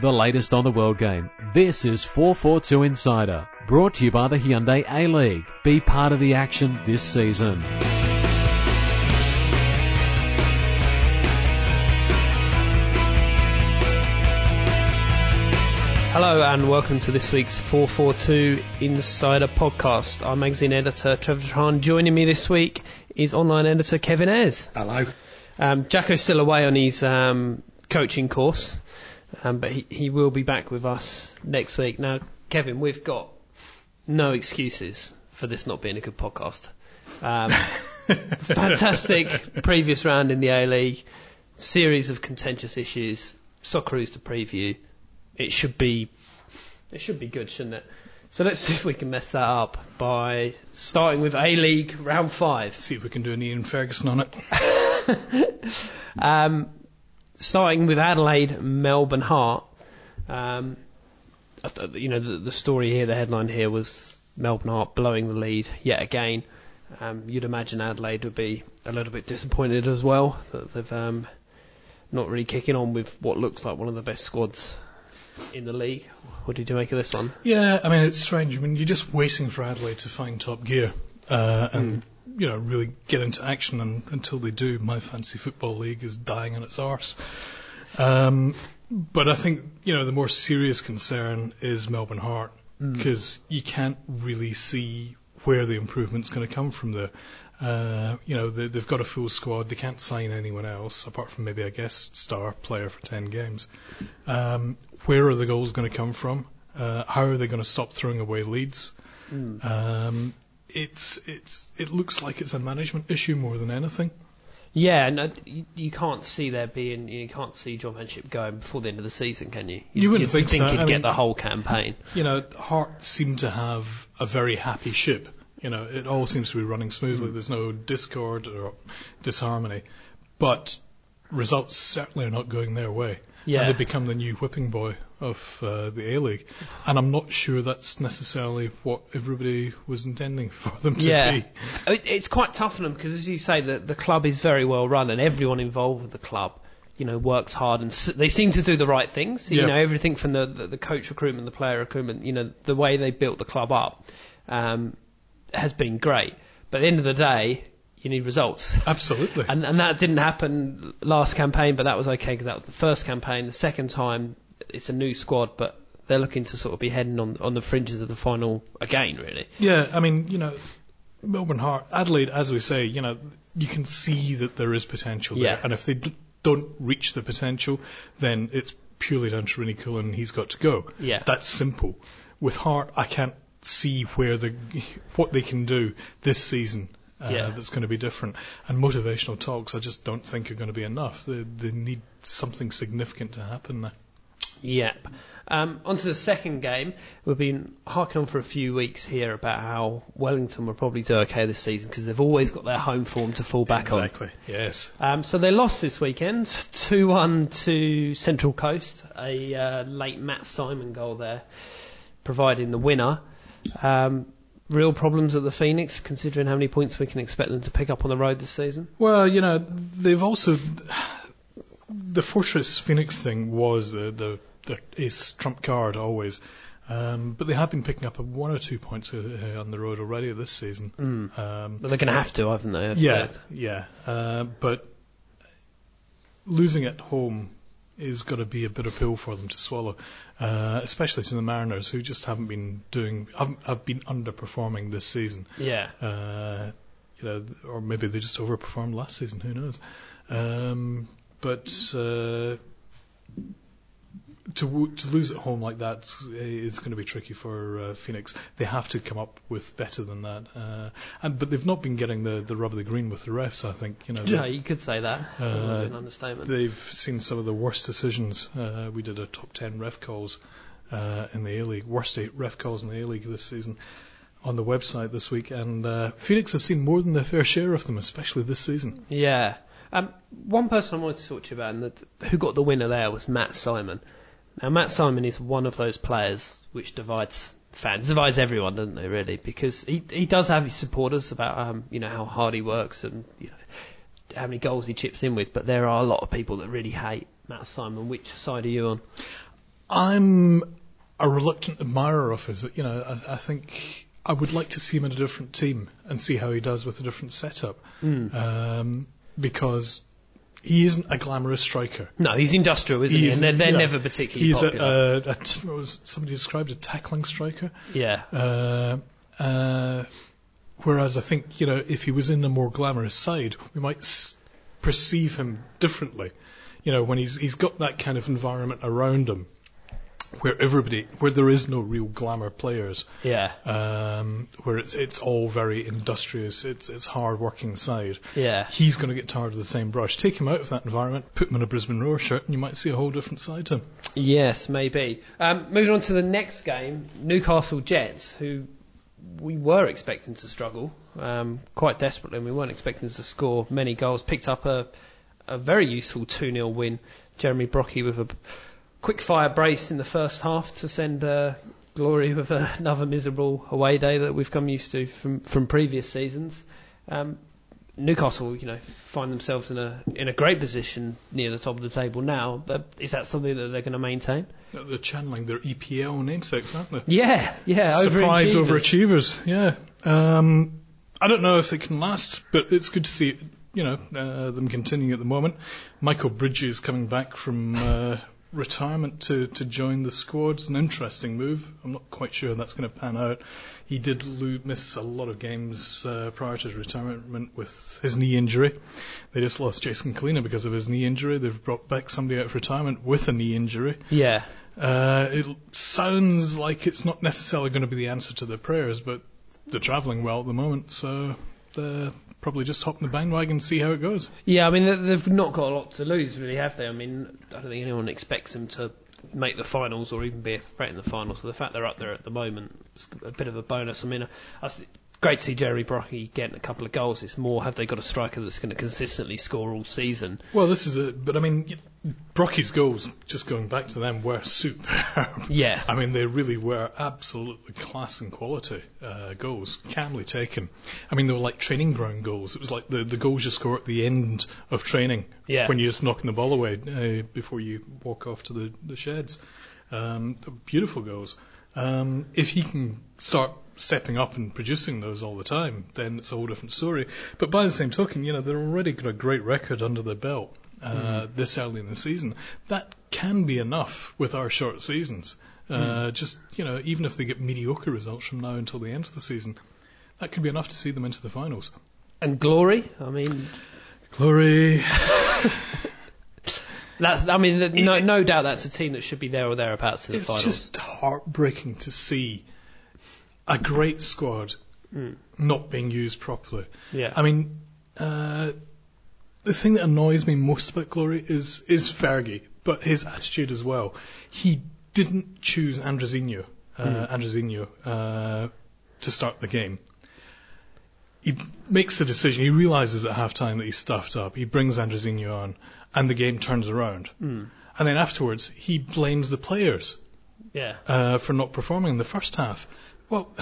the latest on the world game. This is 442 Insider, brought to you by the Hyundai A-League. Be part of the action this season. Hello and welcome to this week's 442 Insider podcast. I'm magazine editor Trevor Tran. Joining me this week is online editor Kevin Ayres. Hello. Um, Jacko's still away on his um, coaching course, um, but he, he will be back with us next week. Now, Kevin, we've got no excuses for this not being a good podcast. Um, fantastic previous round in the A League, series of contentious issues, Socceroos to preview. It should be, it should be good, shouldn't it? So let's see if we can mess that up by starting with A League round five. See if we can do an Ian Ferguson on it. Um, starting with Adelaide, Melbourne Heart. Um, you know, the, the story here, the headline here was Melbourne Heart blowing the lead yet again. Um, you'd imagine Adelaide would be a little bit disappointed as well that they've um, not really kicking on with what looks like one of the best squads in the league. What did you make of this one? Yeah, I mean it's strange. I mean you're just waiting for Adelaide to find top gear uh, and you know really get into action, and until they do, my fancy football league is dying on its arse. Um, but I think you know the more serious concern is Melbourne Heart because you can't really see where the improvement's going to come from there. Uh, you know, they, they've got a full squad. They can't sign anyone else apart from maybe a guest star player for 10 games. Um, where are the goals going to come from? Uh, how are they going to stop throwing away leads? Um, it's it's it looks like it's a management issue more than anything. Yeah, no, you, you can't see there being, you can't see John van 't Schip going before the end of the season, can you? You wouldn't you'd think think so. he'd I get mean- the whole campaign. You know, Heart seem to have a very happy ship. You know, it all seems to be running smoothly. Mm. There's no discord or disharmony, but results certainly are not going their way. Yeah. And they become the new whipping boy of uh, the A League, and I'm not sure that's necessarily what everybody was intending for them to yeah, be. It, it's quite tough on them because, as you say, the the club is very well run, and everyone involved with the club, you know, works hard, and s- they seem to do the right things. You Yeah. know, everything from the, the the coach recruitment, the player recruitment, you know, the way they built the club up, um, has been great. But at the end of the day, you need results. Absolutely. And, and that didn't happen last campaign, but that was okay because that was the first campaign. The second time, it's a new squad, but they're looking to sort of be heading on on the fringes of the final again, really. Yeah, I mean, you know, Melbourne Heart, Adelaide, as we say, you know, you can see that there is potential there, Yeah. and if they d- don't reach the potential, then it's purely down to Rini Coolen. He's got to go. Yeah. that's simple. With Heart, I can't see where the what they can do this season. Uh, Yeah. That's going to be different. And motivational talks, I just don't think are going to be enough. They, they need something significant to happen now. Yep. Um, on to the second game. We've been harking on for a few weeks here about how Wellington will probably do okay this season because they've always got their home form to fall back on. Exactly. Yes. Um, so they lost this weekend, 2-1 to Central Coast. A uh, late Matt Simon goal there, providing the winner. Um, real problems at the Phoenix, considering how many points we can expect them to pick up on the road this season. Well, you know, they've also the Fortress Phoenix thing was the the, the ace trump card always, um, but they have been picking up a one or two points uh, on the road already this season. Um, But they're going to have to, haven't they? yeah, yeah, uh, but losing at home is going to be a bitter pill for them to swallow, uh, especially to the Mariners who just haven't been doing have, have been underperforming this season. yeah. Uh, you know, or maybe they just overperformed last season. Who knows? Um, but uh, to to lose at home like that is going to be tricky for uh, Phoenix. They have to come up with better than that. Uh, and but they've not been getting the, the rub of the green with the refs. I think you know. Yeah, you could say that. Uh, an understatement. They've seen some of the worst decisions. Uh, we did a top 10 ref calls uh, in the A League, worst eight ref calls in the A League this season on the website this week, and uh, Phoenix have seen more than their fair share of them, especially this season. Yeah. Um, one person I wanted to talk to you about, and that, who got the winner there, was Matt Simon. Now, Matt Simon is one of those players which divides fans, divides everyone, doesn't they? Really, because he he does have his supporters about um, you know how hard he works and you know, how many goals he chips in with, but there are a lot of people that really hate Matt Simon. Which side are you on? I'm a reluctant admirer of his. You know, I, I think I would like to see him in a different team and see how he does with a different setup. Um, because he isn't a glamorous striker. No, he's industrial, isn't he? He's- And they're, they're yeah. never particularly He's popular. a, a, a what was somebody described a tackling striker. yeah. Uh, uh, whereas I think you know if he was in a more glamorous side, we might s- perceive him differently. You know, when he's he's got that kind of environment around him, where everybody, where there is no real glamour players, Yeah. um, where it's it's all very industrious, it's it's hard working side. Yeah. He's going to get tired of the same brush. Take him out of that environment, put him in a Brisbane Roar shirt, and you might see a whole different side to him. Yes, maybe. Um, moving on to the next game, Newcastle Jets, who we were expecting to struggle um, quite desperately, and we weren't expecting to score many goals. Picked up a, a very useful 2 0 win. Jeremy Brockie with a quick fire brace in the first half to send uh, Glory with another miserable away day that we've come used to from, from previous seasons. Um, Newcastle, you know, find themselves in a in a great position near the top of the table now. But is that something that they're going to maintain? They're channeling their EPL namesakes, aren't they? Yeah, yeah. Surprise overachievers. overachievers, yeah. Um, I don't know if they can last, but it's good to see you know uh, them continuing at the moment. Michael Bridges coming back from uh, retirement to, to join the squad is an interesting move. I'm not quite sure that's going to pan out. He did lo- miss a lot of games uh, prior to his retirement with his knee injury. They just lost Jason Culina because of his knee injury. They've brought back somebody out of retirement with a knee injury. Yeah, Uh, it sounds like it's not necessarily going to be the answer to their prayers, but they're travelling well at the moment, so they're probably just hop in the bandwagon and see how it goes. yeah. I mean, they- they've not got a lot to lose, really, have they? I mean, I don't think anyone expects them to make the finals or even be a threat in the finals. So the fact they're up there at the moment is a bit of a bonus. I mean, I, great to see Jerry Brockie getting a couple of goals. It's more have they got a striker that's going to consistently score all season? Well, this is a, but I mean, Brockie's goals, just going back to them, were superb. Yeah. I mean, they really were absolutely class and quality uh, goals, calmly taken. I mean, they were like training ground goals. It was like the, the goals you score at the end of training Yeah. when you're just knocking the ball away uh, before you walk off to the, the sheds. Um, beautiful goals. Um, if he can start stepping up and producing those all the time, then it's a whole different story. But by the same token, you know, they're already got a great record under their belt uh, this early in the season. That can be enough with our short seasons. Uh, Just, you know, even if they get mediocre results from now until the end of the season, that could be enough to see them into the finals. And glory, I mean, Glory. that's. I mean, no, no doubt that's a team that should be there or thereabouts in the It's finals. just heartbreaking to see a great squad not being used properly. yeah. I mean, uh, the thing that annoys me most about Glory is is Fergie, but his attitude as well. He didn't choose Andrezinho, uh, Andrezinho, uh, to start the game. He makes the decision. He realizes at halftime that he's stuffed up. He brings Andrezinho on, and the game turns around. And then afterwards, he blames the players yeah. uh, for not performing in the first half. Well,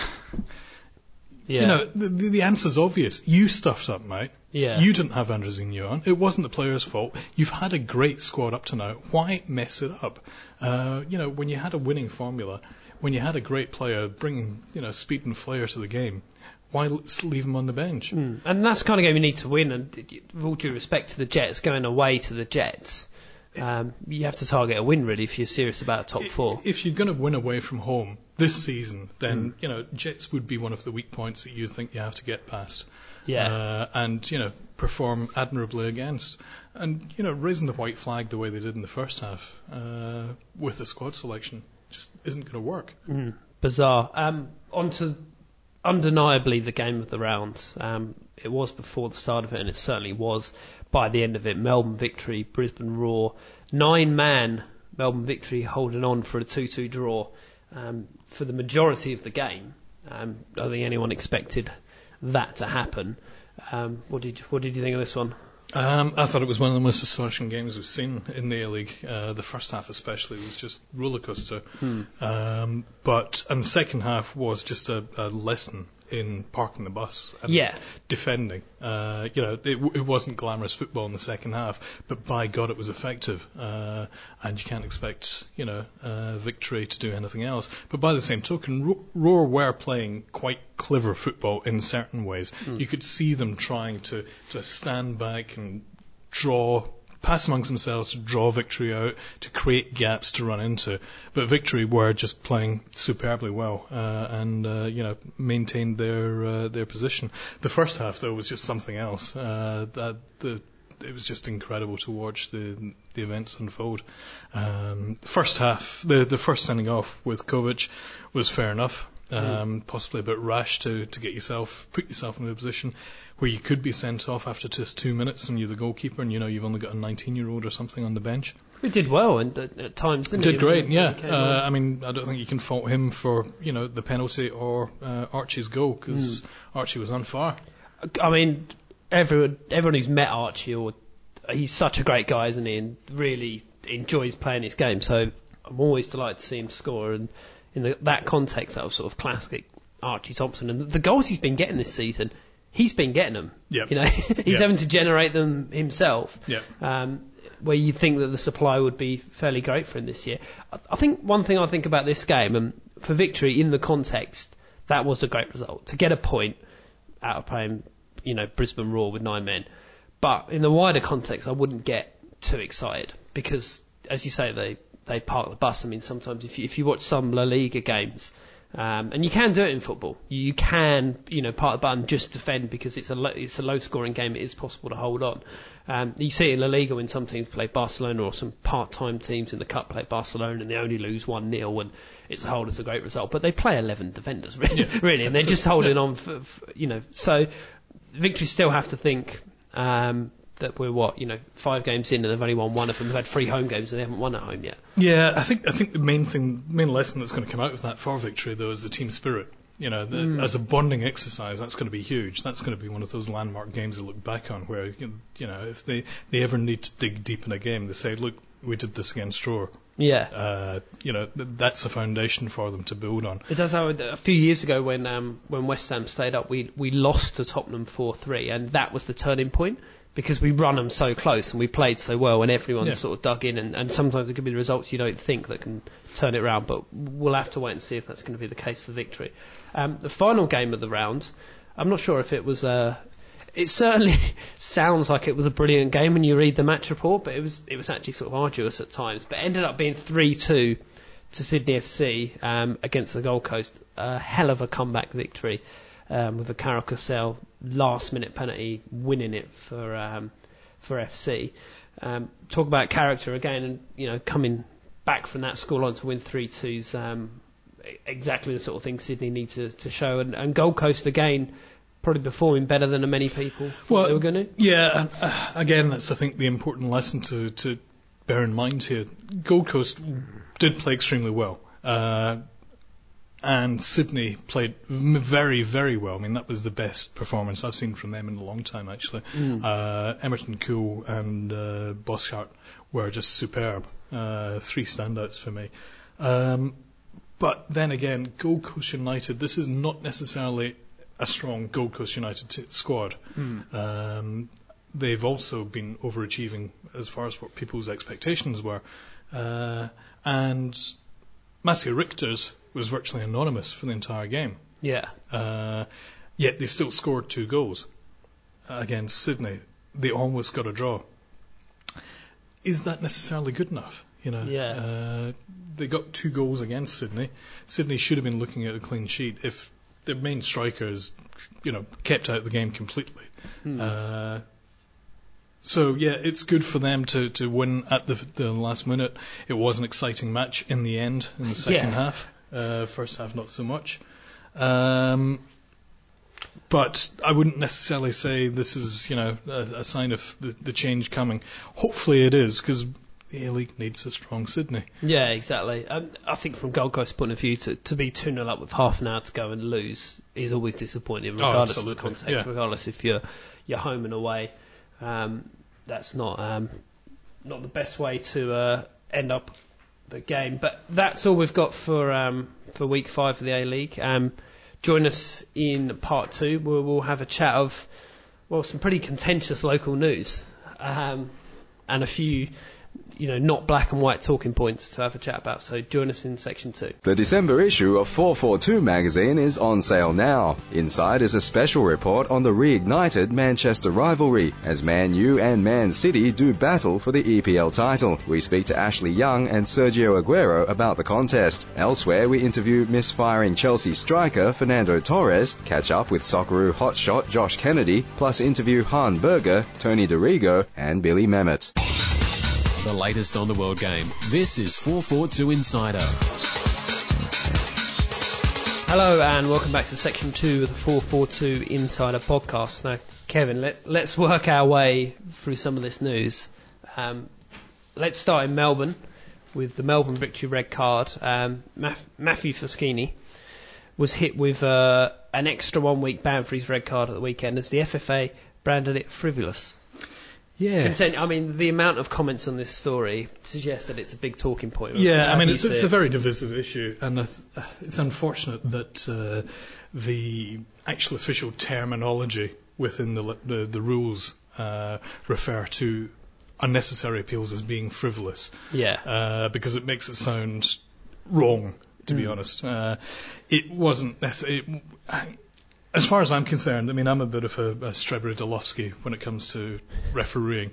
Yeah. you know, the, the, answer's obvious. You stuffed up, mate. Yeah. You didn't have Andrezinho on. It wasn't the player's fault. You've had a great squad up to now. Why mess it up? Uh, you know, when you had a winning formula, when you had a great player bringing, you know, speed and flair to the game, why leave him on the bench? Mm. And that's the kind of game you need to win. And with all due respect to the Jets, going away to the Jets, um, you have to target a win really if you're serious about a top four. If you're going to win away from home this season, then, Hmm. you know, Jets would be one of the weak points that you think you have to get past. Yeah. uh, and you know perform admirably against, and you know raising the white flag the way they did in the first half uh, with the squad selection just isn't going to work. Mm, bizarre. Um, on to undeniably the game of the round. Um, it was before the start of it, and it certainly was by the end of it. Melbourne victory, Brisbane Roar, nine man Melbourne victory, holding on for a 2-2 draw um, for the majority of the game. Um, I don't think anyone expected that to happen. Um, what did what did you think of this one? Um, I thought it was one of the most astonishing games we've seen in the A League. Uh, the first half, especially, was just roller coaster. Um, but and the second half was just a, a lesson in parking the bus and Yeah. defending. Uh, you know, it, it wasn't glamorous football in the second half, but by God, it was effective. Uh, and you can't expect, you know, uh, victory to do anything else. But by the same token, Ro- Roar were playing quite clever football in certain ways. You could see them trying to, to stand back and draw, pass amongst themselves to draw victory out, to create gaps to run into. But victory were just playing superbly well uh, and uh, you know maintained their uh, their position. The first half though was just something else. Uh, that the it was just incredible to watch the the events unfold. Um, first half, the the first sending off with Covic was fair enough. Um, Possibly a bit rash to, to get yourself put yourself in a position where you could be sent off after just two minutes and you're the goalkeeper and you know you've only got a 19 year old or something on the bench. He did well and at, at times, didn't he? Did great, yeah. when he came Uh. I mean, I don't think you can fault him for you know the penalty or uh, Archie's goal because Archie was on fire. I mean, everyone, everyone who's met Archie, or he's such a great guy, isn't he? And really enjoys playing his game. So I'm always delighted to see him score. And in the, that context, that was sort of classic Archie Thompson. And the goals he's been getting this season, he's been getting them. Yep. You know, he's Yep. having to generate them himself. Yeah. Um, where you think that the supply would be fairly great for him this year. I, I think one thing I think about this game, and for victory in the context, that was a great result. To get a point out of playing, you know, Brisbane Roar with nine men. But in the wider context, I wouldn't get too excited because, as you say, they they park the bus. I mean, sometimes if you, if you watch some La Liga games, um, and you can do it in football, you can you know park the bus and just defend because it's a low, it's a low scoring game. It is possible to hold on. Um, you see it in La Liga when some teams play Barcelona or some part-time teams in the cup play Barcelona and they only lose one 0 and it's held as a great result. But they play 11 defenders really, really and they're just holding on for, for you know. So victory still have to think um, that we're what you know five games in and they've only won one of them. They've had three home games and they haven't won at home yet. Yeah, I think I think the main thing, main lesson that's going to come out of that for victory though is the team spirit. You know, the, as a bonding exercise, that's going to be huge. That's going to be one of those landmark games to look back on, where you you know if they they ever need to dig deep in a game, they say, look, we did this against Roar. Yeah. Uh, you know, th- that's a foundation for them to build on. It does a, a few years ago when um, when West Ham stayed up, we we lost to Tottenham four three, and that was the turning point because we run them so close and we played so well, and everyone Yeah. sort of dug in, and, and sometimes it could be the results you don't think that can turn it around, but we'll have to wait and see if that's going to be the case for victory. Um, the final game of the round, I'm not sure if it was a. It certainly sounds like it was a brilliant game when you read the match report, but it was it was actually sort of arduous at times. But it ended up being three two to Sydney FC um, against the Gold Coast. A hell of a comeback victory um, with a Karol Kisel last minute penalty winning it for um, for FC. Um, talk about character again, and you know coming back from that scoreline to win three twos. Um, exactly the sort of thing Sydney need to, to show, and, and Gold Coast again probably performing better than many people thought they were going to. Yeah, uh, again, that's I think the important lesson to, to bear in mind here. Gold Coast did play extremely well, uh, and Sydney played very, very well. I mean, that was the best performance I've seen from them in a long time, actually. Uh, Emerton Cool and uh, Bosschaart were just superb. Uh, three standouts for me. Um, but then again, Gold Coast United, this is not necessarily a strong Gold Coast United t- squad. Um, they've also been overachieving as far as what people's expectations were. Uh, and Maceo Rigters was virtually anonymous for the entire game. Yeah, Uh, yet they still scored two goals against Sydney. They almost got a draw. Is that necessarily good enough? You know, Yeah. uh, they got two goals against Sydney. Sydney should have been looking at a clean sheet if their main strikers, you know, kept out of the game completely. Uh, so yeah, it's good for them to, to win at the, the last minute. It was an exciting match in the end in the second Yeah. half. Uh, first half, not so much. Um, but I wouldn't necessarily say this is, you know, a, a sign of the, the change coming. Hopefully it is, because the A-League needs a strong Sydney. Yeah, exactly. Um, I think from Gold Coast's point of view, to, to be 2 0 up with half an hour to go and lose is always disappointing, regardless of the context, yeah. regardless if you're, you're home and away. Um, that's not um, not the best way to uh, end up the game. But that's all we've got for um, for week five of the A League. Um, join us in part two where we'll have a chat of well some pretty contentious local news um, and a few you know, not black and white talking points to have a chat about. So join us in section two. The December issue of 442 magazine is on sale now. Inside is a special report on the reignited Manchester rivalry as Man U and Man City do battle for the EPL title. We speak to Ashley Young and Sergio Aguero about the contest. Elsewhere, we interview misfiring Chelsea striker Fernando Torres, catch up with Socceroo hotshot Josh Kennedy, plus interview Han Berger, Tony Dorigo, and Billy Mehmet the latest on the world game. This is 442 Insider. Hello and welcome back to section two of the 442 Insider podcast. Now, Kevin, let, us work our way through some of this news. Um, let's start in Melbourne with the Melbourne victory red card. Um, Matthew Foschini was hit with uh, an extra one week ban for his red card at the weekend as the FFA branded it frivolous. Yeah. I mean, the amount of comments on this story suggests that it's a big talking point. Yeah, I mean, it's, it's a very divisive issue, and it's unfortunate that uh, the actual official terminology within the the, the rules uh, refer to unnecessary appeals as being frivolous. Yeah. Uh, because it makes it sound wrong, to mm. be honest. Uh, it wasn't necessarily as far as I'm concerned, I mean, I'm a bit of a, a Strebber when it comes to refereeing.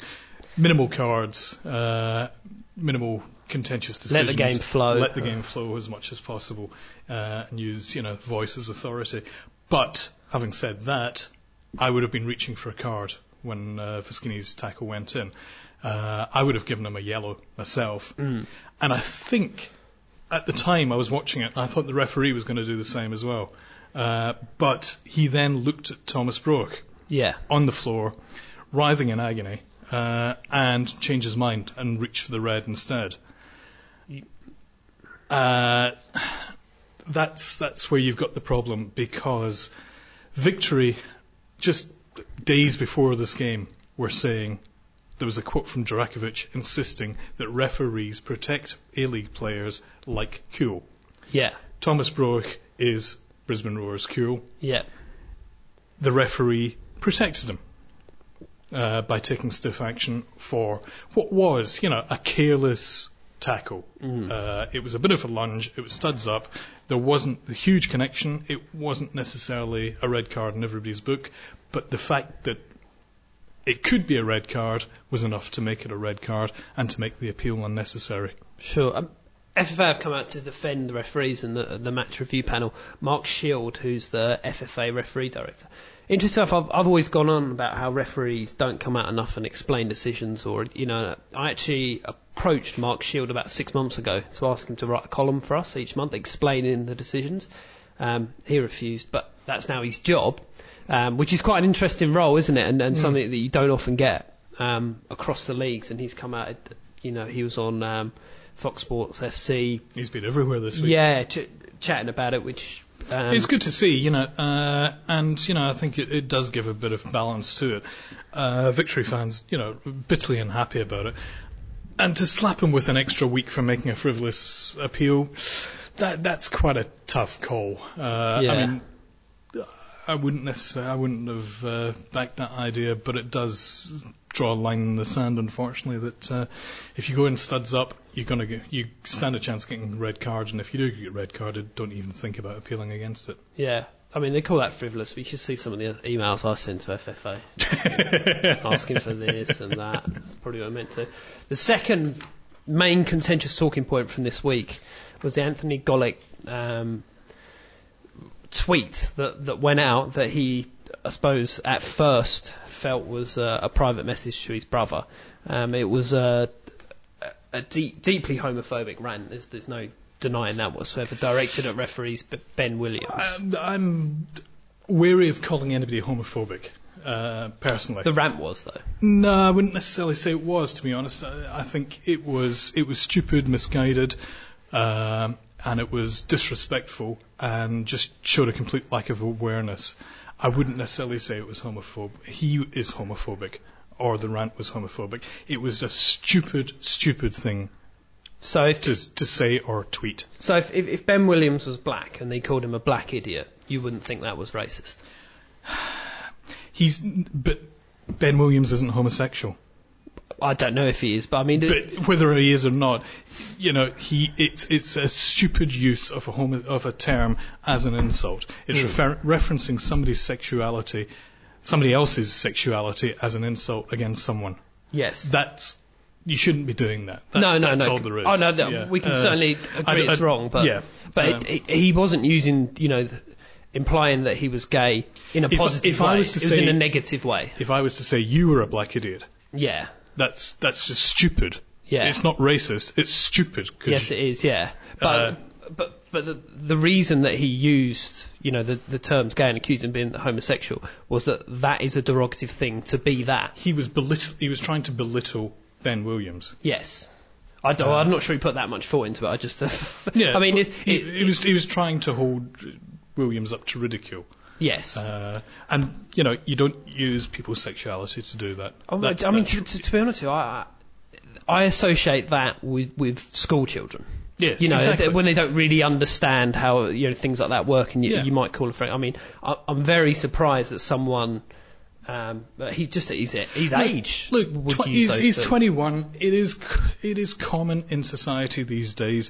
Minimal cards, uh, minimal contentious decisions. Let the game flow. Let the game flow as much as possible, uh, and use you know voice as authority. But having said that, I would have been reaching for a card when uh, Foschini's tackle went in. Uh, I would have given him a yellow myself, mm. and I think at the time I was watching it, I thought the referee was going to do the same as well. Uh, but he then looked at Thomas Broich yeah. on the floor, writhing in agony, uh, and changed his mind and reached for the red instead. Uh, that's that's where you've got the problem because victory just days before this game were saying there was a quote from Durakovic insisting that referees protect A-League players like Kewell. Yeah. Thomas Brook is Brisbane Roar's Kewell. Yeah. The referee protected him uh, by taking stiff action for what was, you know, a careless tackle. Mm. Uh, it was a bit of a lunge. It was studs up. There wasn't the huge connection. It wasn't necessarily a red card in everybody's book, but the fact that it could be a red card was enough to make it a red card and to make the appeal unnecessary. Sure. Um, FFA have come out to defend the referees and the, the match review panel. Mark Shield, who's the FFA referee director. Interesting stuff. I've, I've always gone on about how referees don't come out enough and explain decisions. Or, you know, I actually approached Mark Shield about six months ago to ask him to write a column for us each month explaining the decisions. Um, he refused, but that's now his job, um, which is quite an interesting role, isn't it? And, and mm. something that you don't often get um, across the leagues. And he's come out, you know, he was on. Fox Sports FC. He's been everywhere this week. Yeah, ch- chatting about it, which um, it's good to see, you know, uh, and you know, I think it, it, does give a bit of balance to it. Uh, Victory fans, you know, bitterly unhappy about it, and to slap him with an extra week for making a frivolous appeal, that that's quite a tough call. Uh, yeah. I mean, I wouldn't necessarily, I wouldn't have uh, backed that idea, but it does draw a line in the sand, unfortunately. That uh, if you go in studs up, you're gonna get, you stand a chance of getting red cards, and if you do get red carded, don't even think about appealing against it. Yeah, I mean they call that frivolous. We should see some of the emails I sent to FFA asking for this and that. That's probably what I meant to. The second main contentious talking point from this week was the Anthony Golec um, tweet that that went out that he, I suppose, at first felt was a private message to his brother. Um, it was a, a deep, deeply homophobic rant. There's, there's no denying that whatsoever. Directed at referees Ben Williams. I'm, I'm wary of calling anybody homophobic. Uh, personally, the rant was though. No, I wouldn't necessarily say it was. To be honest, I, I think it was it was stupid, misguided. Um, and it was disrespectful and just showed a complete lack of awareness. I wouldn't necessarily say it was homophobic. He is homophobic or the rant was homophobic. It was a stupid, stupid thing So if to to say or tweet. so if, if if Ben Williams was black and they called him a black idiot, you wouldn't think that was racist. He's but Ben Williams isn't homosexual. I don't know if he is, but I mean, But whether he is or not, you know, he it's it's a stupid use of a homo, of a term as an insult. It's refer, referencing somebody's sexuality, somebody else's sexuality as an insult against someone. yes. That's you shouldn't be doing that. That- no, no, that's no. all there is. Oh no, th- Yeah. we can Uh, certainly agree I- it's wrong, but yeah. but Um, it, it, he wasn't using, you know, implying that he was gay in a If positive if I way. was to it was in a negative way. If I was to say you were a black idiot, Yeah. That's that's just stupid. Yeah. It's not racist. It's stupid. Yes, it is. Yeah, but Uh, but but the the reason that he used you know the the terms gay and accused him of being homosexual was that that is a derogative thing to be that. he was belittle, he was trying to belittle Ben Williams. Yes. I don't, I'm not sure he put that much thought into it. I just, yeah. I mean, it, he, it, he was he was trying to hold Williams up to ridicule. Yes. Uh, and you know, you don't use people's sexuality to do that. I mean, That's- I mean to, to, to be honest with you, I, I associate that with, with school children. yes, You know, exactly. when they don't really understand how you know things like that work, and you, Yeah. you might call a friend. I mean, I, I'm very surprised that someone, um, he's just at his age. Look, tw- he's, he's 21. It is it is common in society these days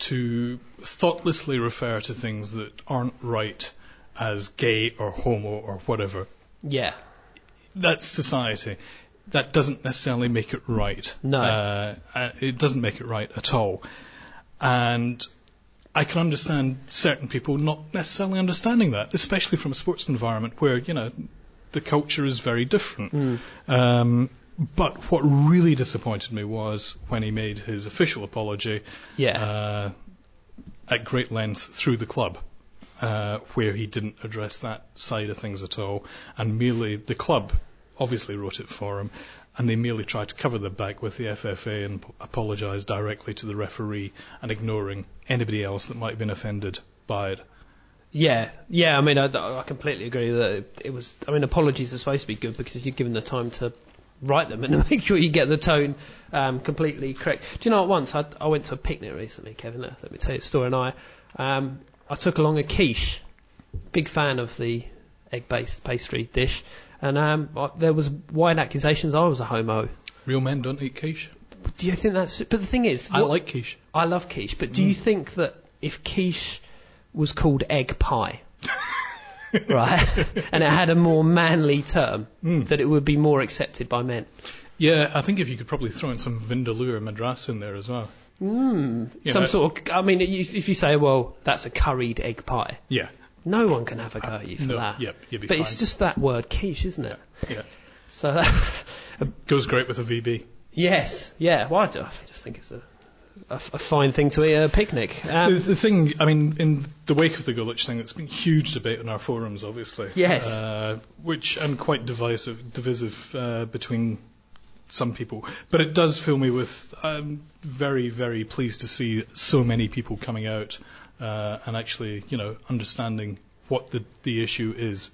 to thoughtlessly refer to things that aren't right as gay or homo or whatever. Yeah, That's society. That doesn't necessarily make it right. No. Uh, uh, it doesn't make it right at all. And I can understand certain people not necessarily understanding that, especially from a sports environment where, you know, the culture is very different. Um, but what really disappointed me was when he made his official apology yeah, uh, at great length through the club, uh, where he didn't address that side of things at all, and merely the club obviously wrote it for him, and they merely tried to cover their back with the FFA and apologise directly to the referee and ignoring anybody else that might have been offended by it. yeah, yeah. I mean, I, I completely agree that it, was. I mean, apologies are supposed to be good because you're given the time to write them and make sure you get the tone um, completely correct. Do you know what? Once I, I went to a picnic recently, Kevin. Let me tell you a story. And I, um, I took along a quiche. Big fan of the egg-based pastry dish, and um, I, there was wide accusations I was a homo. Real men don't eat quiche. Do you think that's? But the thing is, I what- like quiche. I love quiche, but do you think that if quiche was called egg pie, right, and it had a more manly term, that it would be more accepted by men? Yeah, I think if you could probably throw in some Vindaloo or Madras in there as well. Mm, some know- sort of. I mean, if you say, well, that's a curried egg pie, Yeah. no one can have a go at you for no, that. yep, you'd be but fine. it's just that word quiche, isn't it? Yeah. So that, Goes great with a VB. yes, yeah. Well, I just think it's a, a, a fine thing to eat at a picnic. The, Um, the thing, I mean, in the wake of the Golec thing, it's been huge debate on our forums, obviously. Yes. Uh, which and quite divisive, divisive uh, between some people. But it does fill me with. I'm very, very pleased to see so many people coming out uh, and actually, you know, understanding what the the issue is.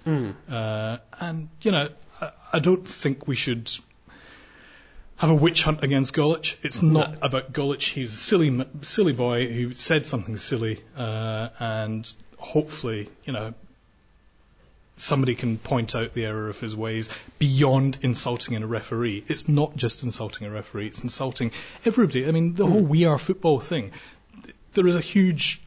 Uh, and you know, I, I don't think we should have a witch hunt against Golec. It's not about Golec. He's a silly, silly boy who said something silly, uh, and hopefully, you know, somebody can point out the error of his ways beyond insulting a referee. It's not just insulting a referee; it's insulting everybody. I mean, the whole "We Are Football" thing. There is a huge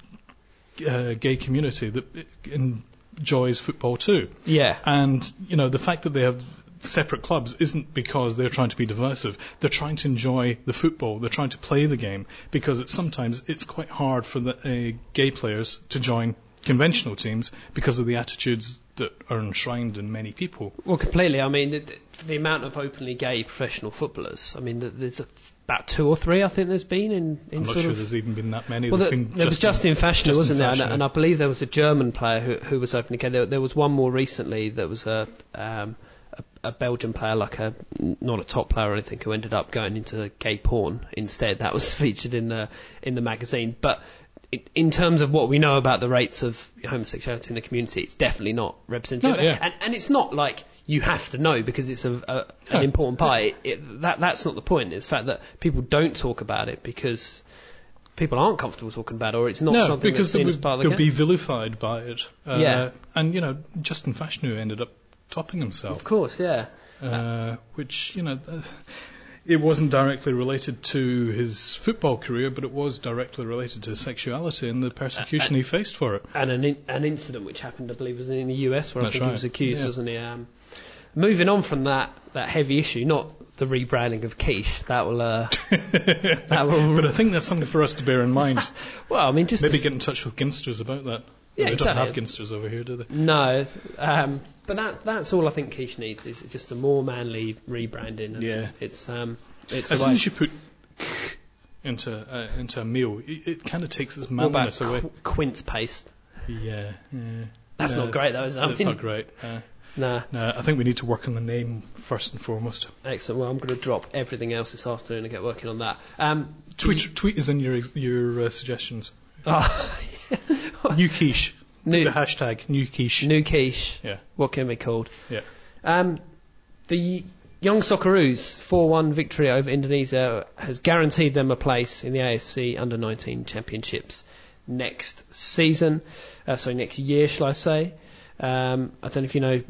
uh, gay community that enjoys football too. yeah. And, you know, the fact that they have separate clubs isn't because they're trying to be divisive. They're trying to enjoy the football. They're trying to play the game because it's sometimes it's quite hard for the uh, gay players to join conventional teams because of the attitudes that are enshrined in many people. Well, completely. I mean, the, the amount of openly gay professional footballers. I mean, there's a, about two or three. I think there's been in, in I'm not sort sure of. there's even been that many. Well, There's the, been there was Justin Fashanu, wasn't there? And, and I believe there was a German player who, who was openly gay. There, there was one more recently that was a, um, a, a Belgian player, like a not a top player or anything, who ended up going into gay porn instead. That was featured in the in the magazine, but. In- In terms of what we know about the rates of homosexuality in the community, it's definitely not representative. No, yeah. and, and it's not like you have to know because it's a, a, Yeah. an important part. It, it, that that's not the point. It's the fact that people don't talk about it because people aren't comfortable talking about it, or it's not no, something because that's seen as would, part of the they'll be vilified by it. Uh, Yeah. And, you know, Justin Fashanu ended up topping himself. Of course, yeah. uh, which, you know, uh, it wasn't directly related to his football career, but it was directly related to sexuality and the persecution he faced for it. and an in, an incident which happened, I believe, was in the US where That's I think he was accused, Yeah. wasn't he? Um, moving on from that that heavy issue, not the rebranding of quiche. That will uh, that will. But I think that's something for us to bear in mind. well, I mean, just Maybe get in touch with Ginsters about that. Yeah, they exactly. don't have Ginsters over here, do they? no, um, but that that's all I think quiche needs is just a more manly rebranding. and Yeah. it's um, it's As soon as you put into uh, into a meal, it, it kind of takes its manliness away. qu- quince paste? Yeah, yeah. That's No, not great, though, is it? That's mean- not great. Uh, Nah, no, I think we need to work on the name first and foremost. excellent. Well, I'm going to drop everything else this afternoon and get working on that. Um, Tweet, tweet is in your your uh, suggestions. oh, New quiche. New- the hashtag new quiche. new quiche. Yeah, What can it be called? yeah. Um, the Young Socceroos 4-1 victory over Indonesia has guaranteed them a place in the AFC Under-19 Championships next season. Uh, sorry, next year, shall I say? Um, I don't know if you know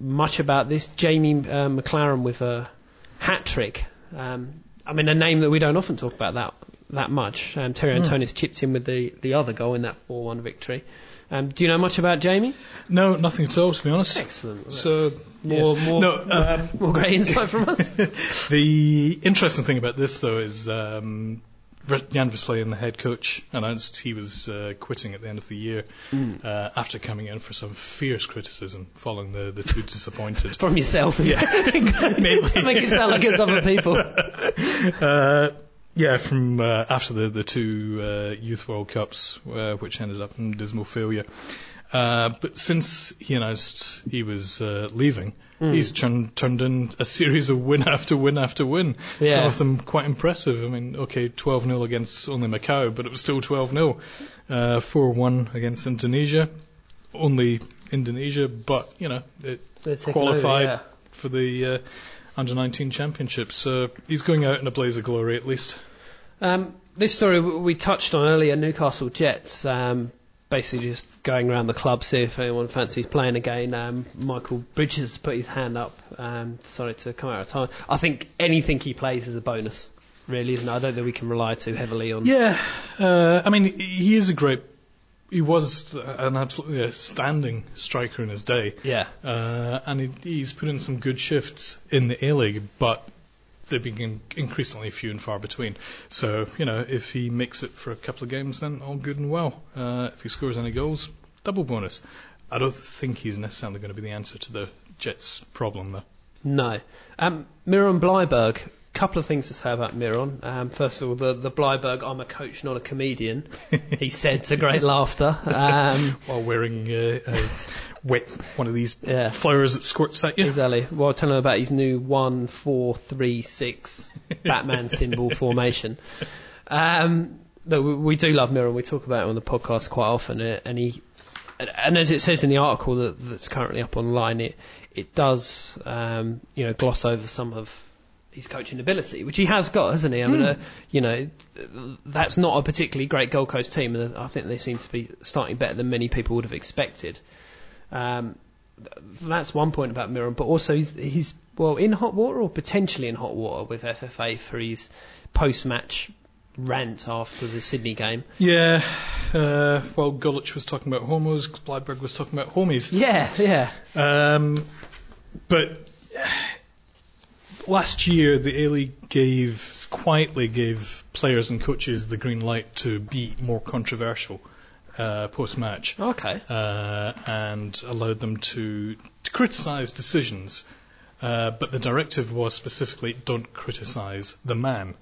much about this. Jamie uh, Maclaren with a hat trick. Um, I mean, a name that we don't often talk about that that much. Um, Terry Antonis chipped in with the, the other goal in that 4-1 victory. Um, do you know much about Jamie? No, nothing at all, to be honest. Excellent. So, more, yes. more, no. Um, more great insight from us. the interesting thing about this, though, is um, Jan Versleyen, the head coach, announced he was uh, quitting at the end of the year uh, after coming in for some fierce criticism following the, the two disappointed. from yourself. Yeah, make it sound like it's other people. Uh, yeah, from uh, after the the two uh, youth World Cups, uh, which ended up in dismal failure. Uh, but since he announced he was uh, leaving, Hmm. he's turned turned in a series of win after win after win. Yeah. Some of them quite impressive. I mean, okay, 12 0 against only Macau, but it was still 12 0. 4 1 against Indonesia. Only Indonesia, but, you know, it qualified over, for the uh, under 19 championships. So he's going out in a blaze of glory at least. Um, this story we touched on earlier, Newcastle Jets. Um, basically, just going around the club, see if anyone fancies playing again. Um, Michael Bridges put his hand up, um, decided to come out of time. I think anything he plays is a bonus, really, isn't it? I don't think we can rely too heavily on. Yeah, uh, I mean, he is a great. He was an absolutely outstanding striker in his day, Yeah. uh, and he, he's put in some good shifts in the A League, but they've been increasingly few and far between. So, you know, if he makes it for a couple of games, then all good and well. Uh, if he scores any goals, double bonus. I don't think he's necessarily going to be the answer to the Jets' problem, though. No. Um, Miron Bleiberg, couple of things to say about Miron. Um, first of all, the, the Bleiberg, I'm a coach, not a comedian, he said to great laughter. Um, While wearing uh, a wet one of these Yeah. flowers that squirts at you. exactly. Well, tell him about his new one, four, three, six Batman symbol formation. Um, no, we, we do love Miron. We talk about it on the podcast quite often, uh, and he, and, and as it says in the article that, that's currently up online, it it does um, you know gloss over some of his coaching ability, which he has got, hasn't he? I mean, uh, you know, that's not a particularly great Gold Coast team, and I think they seem to be starting better than many people would have expected. Um, that's one point about Miron, but also he's, he's well in hot water or potentially in hot water with FFA for his post-match rant after the Sydney game. Yeah, uh, well, Golec was talking about homos, Bleiberg was talking about homies. Yeah, yeah, Um, but last year, the A League gave quietly gave players and coaches the green light to be more controversial uh, post match, okay, uh, and allowed them to, to criticise decisions. Uh, but the directive was specifically don't criticise the man.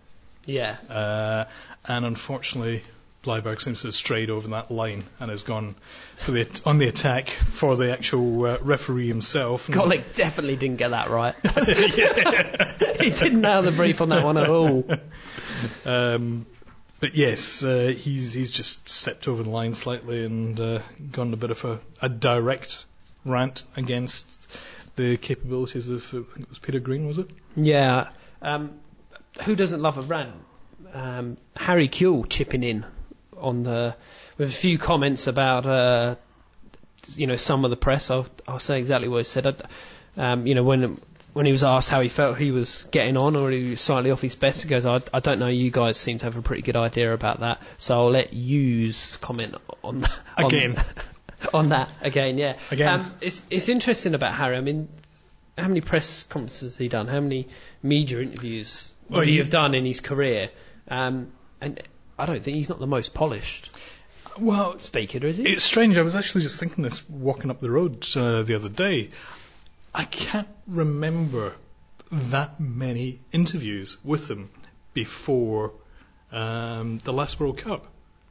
yeah. Uh, and unfortunately, Bleiberg seems to have strayed over that line and has gone for the on the attack for the actual uh, referee himself. Golec definitely didn't get that right. he didn't nail the brief on that one at all. Um, but yes, uh, he's he's just stepped over the line slightly and uh, gone a bit of a, a direct rant against the capabilities of I think it was Peter Green, was it? Yeah. Um, who doesn't love a rant? Um, Harry Kewell chipping in on the with a few comments about uh, you know some of the press. I'll, I'll say exactly what he said. I, um, you know when when he was asked how he felt he was getting on or he was slightly off his best, he goes, I, I don't know. You guys seem to have a pretty good idea about that, so I'll let you comment on on, Again. on that again. Yeah. Again. Um, it's it's interesting about Harry. I mean, how many press conferences has he done? How many media interviews Well, he- have done in his career? Um, and I don't think he's not the most polished Well, speaker, is he? It's strange. I was actually just thinking this walking up the road uh, the other day. I can't remember that many interviews with him before um, the last World Cup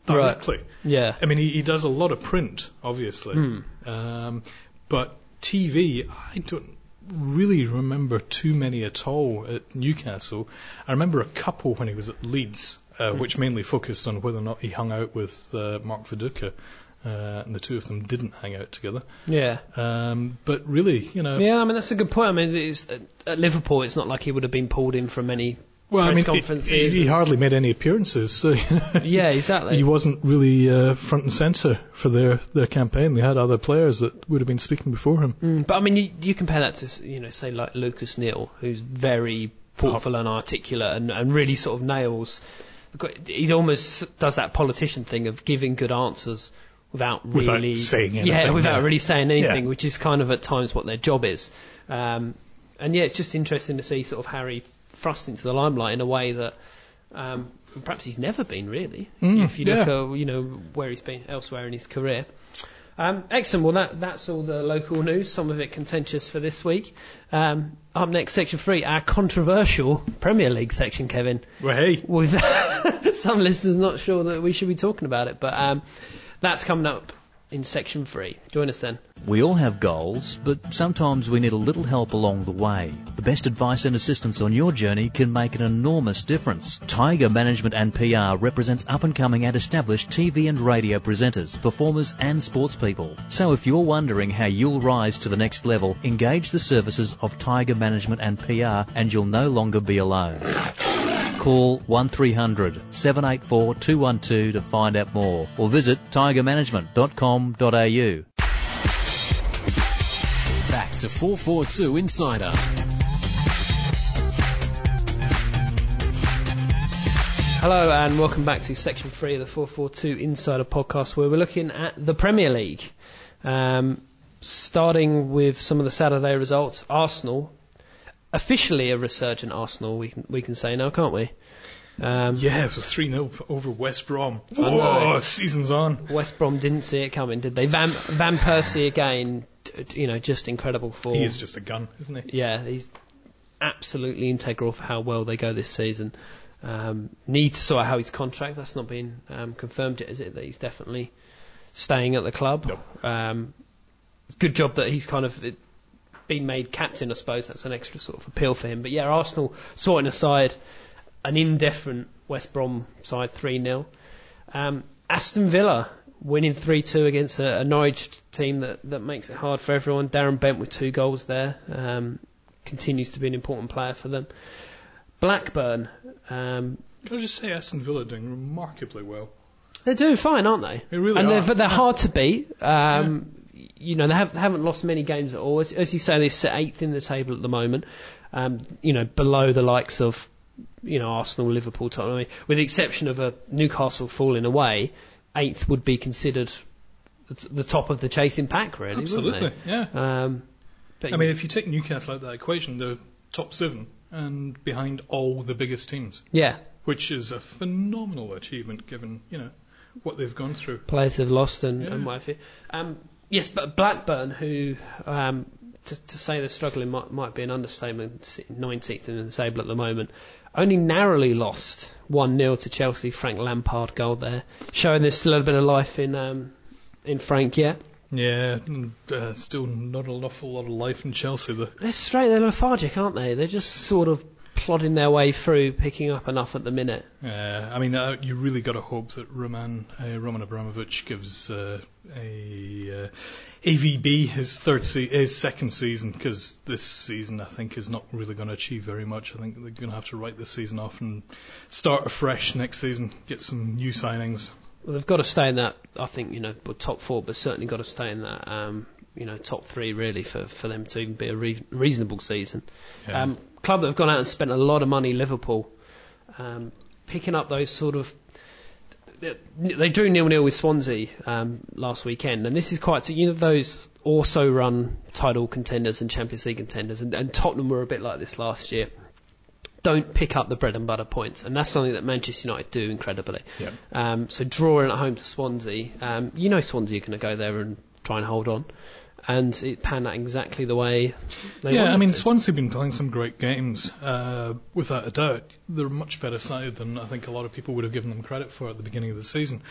Right. directly. yeah. I mean, he, he does a lot of print, obviously, Hmm. um, but TV, I don't really remember too many at all at Newcastle. I remember a couple when he was at Leeds, uh, which mainly focused on whether or not he hung out with uh, Mark Viduka, uh, and the two of them didn't hang out together. Yeah. Um, but really, you know, Yeah, I mean that's a good point. I mean, at Liverpool, it's not like he would have been pulled in from any. well, I press mean, he- conferences he, hardly made any appearances, so Yeah, exactly. he wasn't really uh, front and centre for their, their campaign. They had other players that would have been speaking before him. Mm, but I mean, you, you compare that to you know, say like Lucas Neill, who's very thoughtful and articulate and, and really sort of nails. He almost does that politician thing of giving good answers without Without really saying Yeah, anything, without yeah. really saying anything, Yeah. which is kind of at times what their job is. Um, and yeah, it's just interesting to see sort of Harry thrust into the limelight in a way that. Um, perhaps he's never been really. Mm, if you look yeah. at you know where he's been elsewhere in his career. Um, excellent. Well, that, that's all the local news. Some of it contentious for this week. Um, up next, section three, our controversial Premier League section, Kevin. Well, hey, With some listeners not sure that we should be talking about it, but um, that's coming up in section three. Join us then. We all have goals, but sometimes we need a little help along the way. The best advice and assistance on your journey can make an enormous difference. Tiger Management and PR represents up and coming and established TV and radio presenters, performers and sports people. So if you're wondering how you'll rise to the next level, engage the services of Tiger Management and PR and you'll no longer be alone. Call 1300 784 212 to find out more or visit tigermanagement.com.au. Back to 442 Insider. Hello and welcome back to section three of the 442 Insider podcast where we're looking at the Premier League. Um, starting with some of the Saturday results, Arsenal, officially a resurgent Arsenal, we can, we can say now, can't we? Um, yeah, it was 3 0 over West Brom. Whoa, season's on. West Brom didn't see it coming, did they? Van, Van Persie again, you know, just incredible form. He is just a gun, isn't he? yeah, he's absolutely integral for how well they go this season. Um, need to sort out how his contract. That's not been um, confirmed yet, is it? That he's definitely staying at the club. Nope. Um, good job that he's kind of been made captain. I suppose that's an extra sort of appeal for him. But yeah, Arsenal sorting aside an indifferent West Brom side, three 0 um, Aston Villa winning three two against a, a Norwich team that, that makes it hard for everyone. Darren Bent with two goals there um, continues to be an important player for them. Blackburn, um, Can I just say Aston Villa doing remarkably well? they're doing fine, aren't they? They really and are. They're, but they're hard to beat. Um, You know, they have, haven't lost many games at all. As, as you say, they're eighth in the table at the moment. Um, you know, below the likes of, you know, Arsenal, Liverpool, Tottenham. I mean, with the exception of a Newcastle falling away, eighth would be considered the, top of the chasing pack, really. Absolutely, yeah. Um, I mean, if you take Newcastle out of that equation, they're top seven and behind all the biggest teams, yeah, which is a phenomenal achievement given, you know, what they've gone through. players have lost and, Yeah. and what have you. Um, yes, but Blackburn, who um, to, to say they're struggling might, might be an understatement, sitting 19th in the table at the moment, only narrowly lost 1 0 to Chelsea. Frank Lampard goal there, showing there's still a little bit of life in um, in Frank yet. Yeah, and, uh, still not an awful lot of life in Chelsea. The, They're straight, they're lethargic, aren't they? They're just sort of plodding their way through, picking up enough at the minute. Uh, I mean, uh, you really got to hope that Roman uh, Roman Abramovich gives uh, a uh, AVB his third se- his second season because this season I think is not really going to achieve very much. I think they're going to have to write this season off and start afresh next season, get some new signings. Well, they've got to stay in that. I think you know, top four, but certainly got to stay in that. Um, you know, top three really for, for them to even be a re- reasonable season. Yeah. Um, club that have gone out and spent a lot of money, Liverpool, um, picking up those sort of. They drew nil nil with Swansea um, last weekend, and this is quite you know those also run title contenders and Champions League contenders, and, and Tottenham were a bit like this last year. Don't pick up the bread and butter points, and that's something that Manchester United do incredibly. Yeah. Um, so drawing at home to Swansea, um, you know Swansea are going to go there and try and hold on, and it panned out exactly the way they yeah, wanted I mean. Swansea have been playing some great games, uh, without a doubt. They're a much better side than I think a lot of people would have given them credit for at the beginning of the season.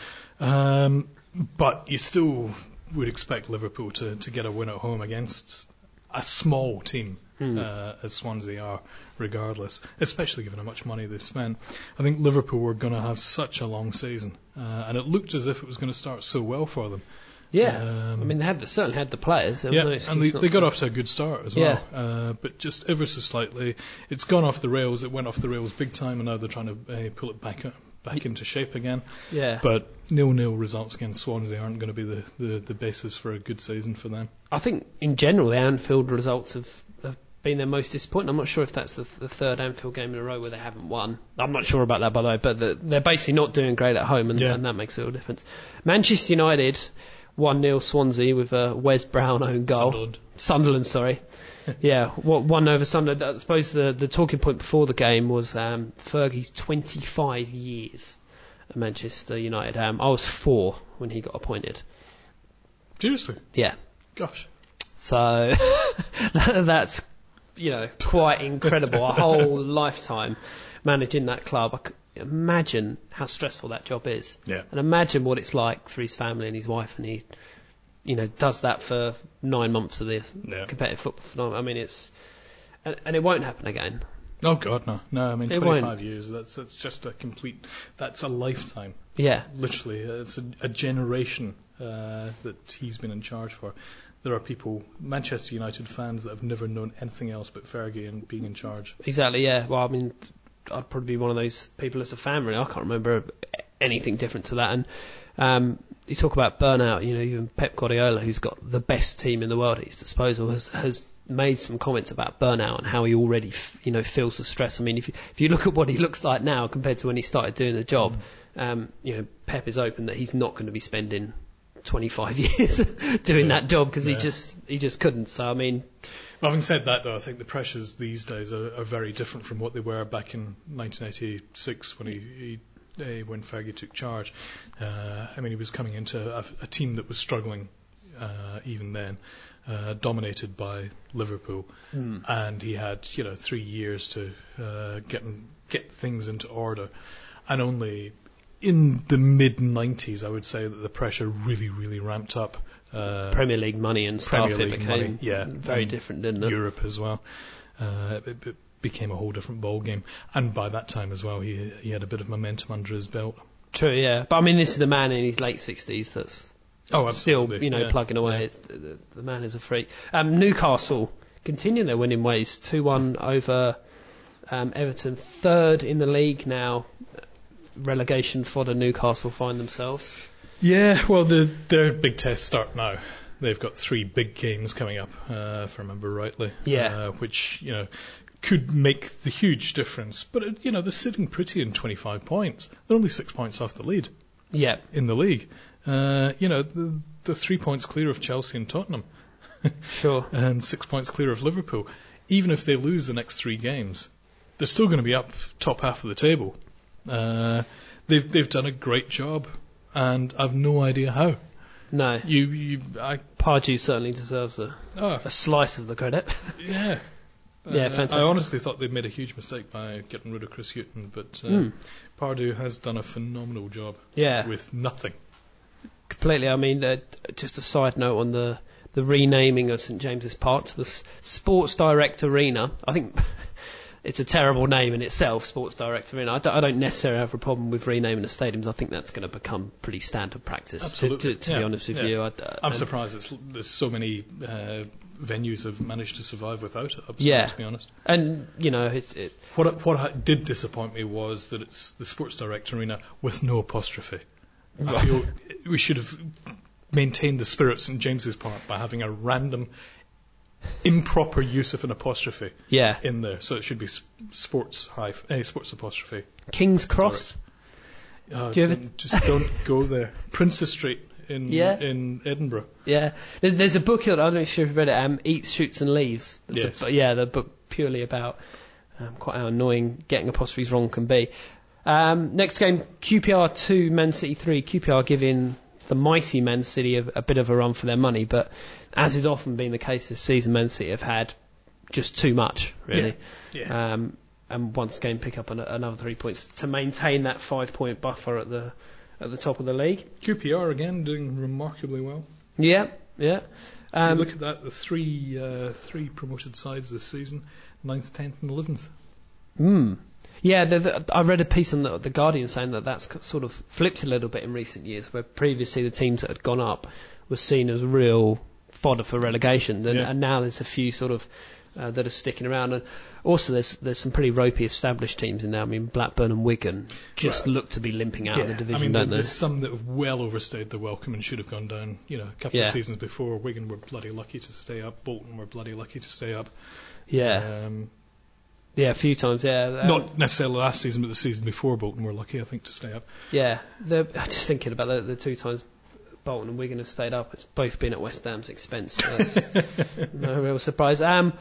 Um, but you still would expect Liverpool to, to get a win at home against a small team, uh, as Swansea are, regardless, especially given how much money they've spent. I think Liverpool were going to have such a long season, uh, and it looked as if it was going to start so well for them. Yeah, um, I mean they had the, certainly had the players. Yeah, no and they, they got off to a good start as Yeah. well. Uh, but just ever so slightly, it's gone off the rails. It went off the rails big time, and now they're trying to uh, pull it back up back into shape again. Yeah, But nil-nil results against Swansea aren't going to be the, the, the basis for a good season for them. I think in general the Anfield results have, have been their most disappointing. I'm not sure if that's the, the third Anfield game in a row where they haven't won. I'm not sure about that by the way, but the, they're basically not doing great at home, and, Yeah. and that makes a real difference. Manchester United. 1 0 Swansea with a Wes Brown own goal. Sunderland. Sunderland, sorry. yeah, what one over Sunderland. I suppose the the talking point before the game was um, Fergie's 25 years at Manchester United. Um, I was four when he got appointed. Seriously, Yeah, gosh. so that's you know quite incredible. A whole lifetime managing that club. Imagine how stressful that job is, Yeah. and imagine what it's like for his family and his wife, and he, you know, does that for nine months of the Yeah. competitive football. I mean, it's and, and it won't happen again. Oh God, no, no. I mean, It 25 won't. years. That's that's just a complete. That's a lifetime. Yeah, Literally, it's a, a generation uh, that he's been in charge for. There are people, Manchester United fans, that have never known anything else but Fergie and being in charge. exactly. Yeah. Well, I mean, I'd probably be one of those people as a fan. Really, I can't remember anything different to that. And um, you talk about burnout. You know, even Pep Guardiola, who's got the best team in the world at his disposal, has has made some comments about burnout and how he already, f- you know, feels the stress. I mean, if you, if you look at what he looks like now compared to when he started doing the job, um, you know, Pep is open that he's not going to be spending 25 years doing that job because Yeah. he just he just couldn't. So I mean, Well, having said that, though, I think the pressures these days are, are very different from what they were back in 1986 when he, he uh, when Fergie took charge. Uh, I mean, he was coming into a, a team that was struggling uh, even then, uh, dominated by Liverpool, and he had you know three years to uh, get get things into order, and only in the mid 90s, I would say that the pressure really, really ramped up. Uh, Premier League money and stuff, Premier it League became money, yeah, very different, didn't it? Europe as well. Uh, it, it became a whole different ball game, and by that time as well, he he had a bit of momentum under his belt. True, yeah. But I mean, this is a man in his late 60s that's Oh, still, you know, yeah, plugging away. The, the, the man is a freak. Um, Newcastle continue their winning ways. 2 1 over um, Everton. Third in the league now. Relegation for the Newcastle find themselves. Yeah, well, the, their big tests start now. They've got three big games coming up, uh, if I remember rightly. Yeah. Uh, which, you know, could make the huge difference. But, uh, you know, they're sitting pretty in 25 points. They're only six points off the lead Yeah, in the league. Uh, you know, the, the three points clear of Chelsea and Tottenham. sure. and six points clear of Liverpool. Even if they lose the next three games, they're still going to be up top half of the table. Uh, they've they've done a great job, and I've no idea how. No, You you I Pardew certainly deserves a, oh a slice of the credit. yeah. Yeah, Uh, fantastic. I honestly thought they'd made a huge mistake by getting rid of Chris Hughton, but uh, Mm. Pardew has done a phenomenal job Yeah, with nothing. completely. I mean, uh, just a side note on the the renaming of St James's Park to the S- Sports Direct Arena. I think it's a terrible name in itself, Sports Director Arena. I don't, I don't necessarily have a problem with renaming the stadiums. I think that's going to become pretty standard practice. To, Absolutely. to, to Yeah. be honest with Yeah. you, I, I'm surprised it's, there's so many uh, venues have managed to survive without it. To, Yeah. to be honest. And you know, it's it, What what did disappoint me was that it's the Sports Direct Arena with no apostrophe. I feel we should have maintained the spirit of St James's Park by having a random improper use of an apostrophe yeah. in there. So it should be sports hyph- eh, sports apostrophe. King's Cross. Uh, Do you ever- just don't go there. Princess Street in Yeah. in Edinburgh. Yeah, there's a book here. I don't know if you've read it. Um, Eats, Shoots and Leaves. A- Yes. but yeah, the book purely about um, quite how annoying getting apostrophes wrong can be. Um, next game, QPR two, Man City three. QPR giving the mighty Man City a, a bit of a run for their money, but as has often been the case this season, Man City have had just too much, really. Yeah. Um, and once again, pick up an, another three points to maintain that five point buffer at the at the top of the league. QPR again doing remarkably well. Yeah, yeah. Um, look at that, the three uh, three promoted sides this season, 9th, 10th, and 11th. Mm. Yeah, the, the, I read a piece on the, the Guardian saying that that's sort of flipped a little bit in recent years, where previously the teams that had gone up were seen as real fodder for relegation, and, Yeah. and now there's a few sort of uh, that are sticking around. And also, there's there's some pretty ropey established teams in there. I mean, Blackburn and Wigan just Well, look to be limping out of the division, I mean, don't they? there's some that have well overstayed their welcome and should have gone down. You know, a couple Yeah. of seasons before, Wigan were bloody lucky to stay up. Bolton were bloody lucky to stay up. Yeah, Um, yeah, a few times. Yeah, Um, not necessarily last season, but the season before, Bolton were lucky, I think, to stay up. Yeah, I'm just thinking about the, the two times Bolton and Wigan have stayed up, it's both been at West Ham's expense. So no real surprise. Um,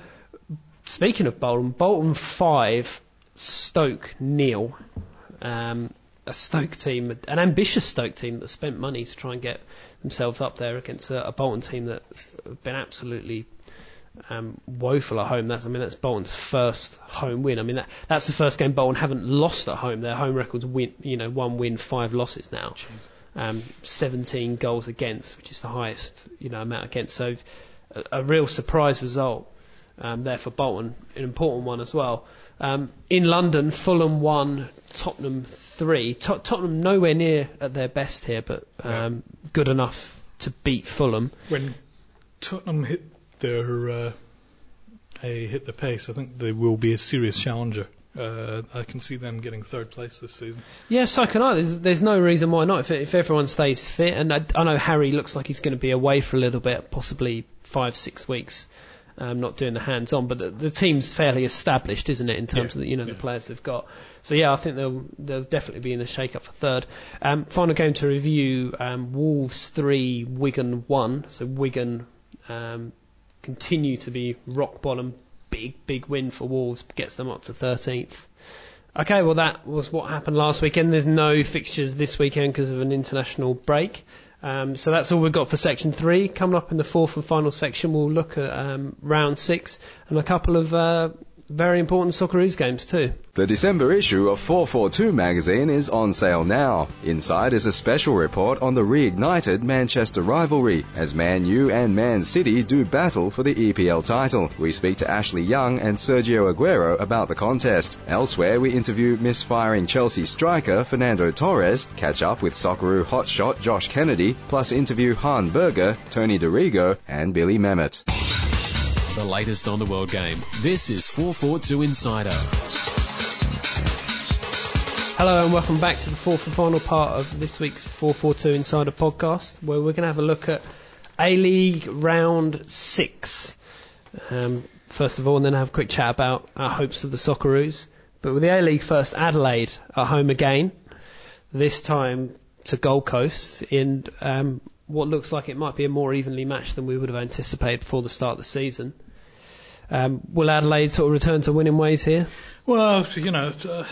speaking of Bolton, Bolton five, Stoke nil. Um, a Stoke team, an ambitious Stoke team that spent money to try and get themselves up there against a, a Bolton team that have been absolutely um, woeful at home. That's I mean that's Bolton's first home win. I mean that that's the first game Bolton haven't lost at home. Their home record's win, you know, one win, five losses now. Um, 17 goals against, which is the highest you know amount against. So a, a real surprise result um, there for Bolton, an important one as well. Um, in London, Fulham won, Tottenham three. Tot- Tottenham nowhere near at their best here, but um, good enough to beat Fulham. When Tottenham hit their uh, hit the pace, I think they will be a serious challenger. Uh, I can see them getting third place this season. Yeah, so can I. There's, there's no reason why not. If, if everyone stays fit, and I, I know Harry looks like he's going to be away for a little bit, possibly five, six weeks, um, not doing the hands-on. But the, the team's fairly established, isn't it, in terms Yeah, of the, you know the players they've got. So yeah, I think they'll they'll definitely be in the shake-up for third. Um, final game to review: um, Wolves three, Wigan one. So Wigan um, continue to be rock bottom. Big big win for Wolves gets them up to 13th. Okay, well that was what happened last weekend. There's no fixtures this weekend because of an international break. Um, so that's all we've got for section three. Coming up in the fourth and final section, we'll look at um, round six and a couple of uh, very important Socceroos games too. The December issue of 442 magazine is on sale now. Inside is a special report on the reignited Manchester rivalry as Man U and Man City do battle for the EPL title. We speak to Ashley Young and Sergio Aguero about the contest. Elsewhere, we interview misfiring Chelsea striker Fernando Torres, catch up with Socceroo hotshot Josh Kennedy, plus interview Han Berger, Tony Dorigo, and Billy Mehmet. The latest on the world game. This is 442 Insider. Hello and welcome back to the fourth and final part of this week's 442 Insider podcast, where we're going to have a look at A League round six. Um, first of all, and then have a quick chat about our hopes for the Socceroos. But with the A League first, Adelaide at home again. This time to Gold Coast in um, what looks like it might be a more evenly matched than we would have anticipated before the start of the season. Um, will Adelaide sort of return to winning ways here? Well, you know, uh,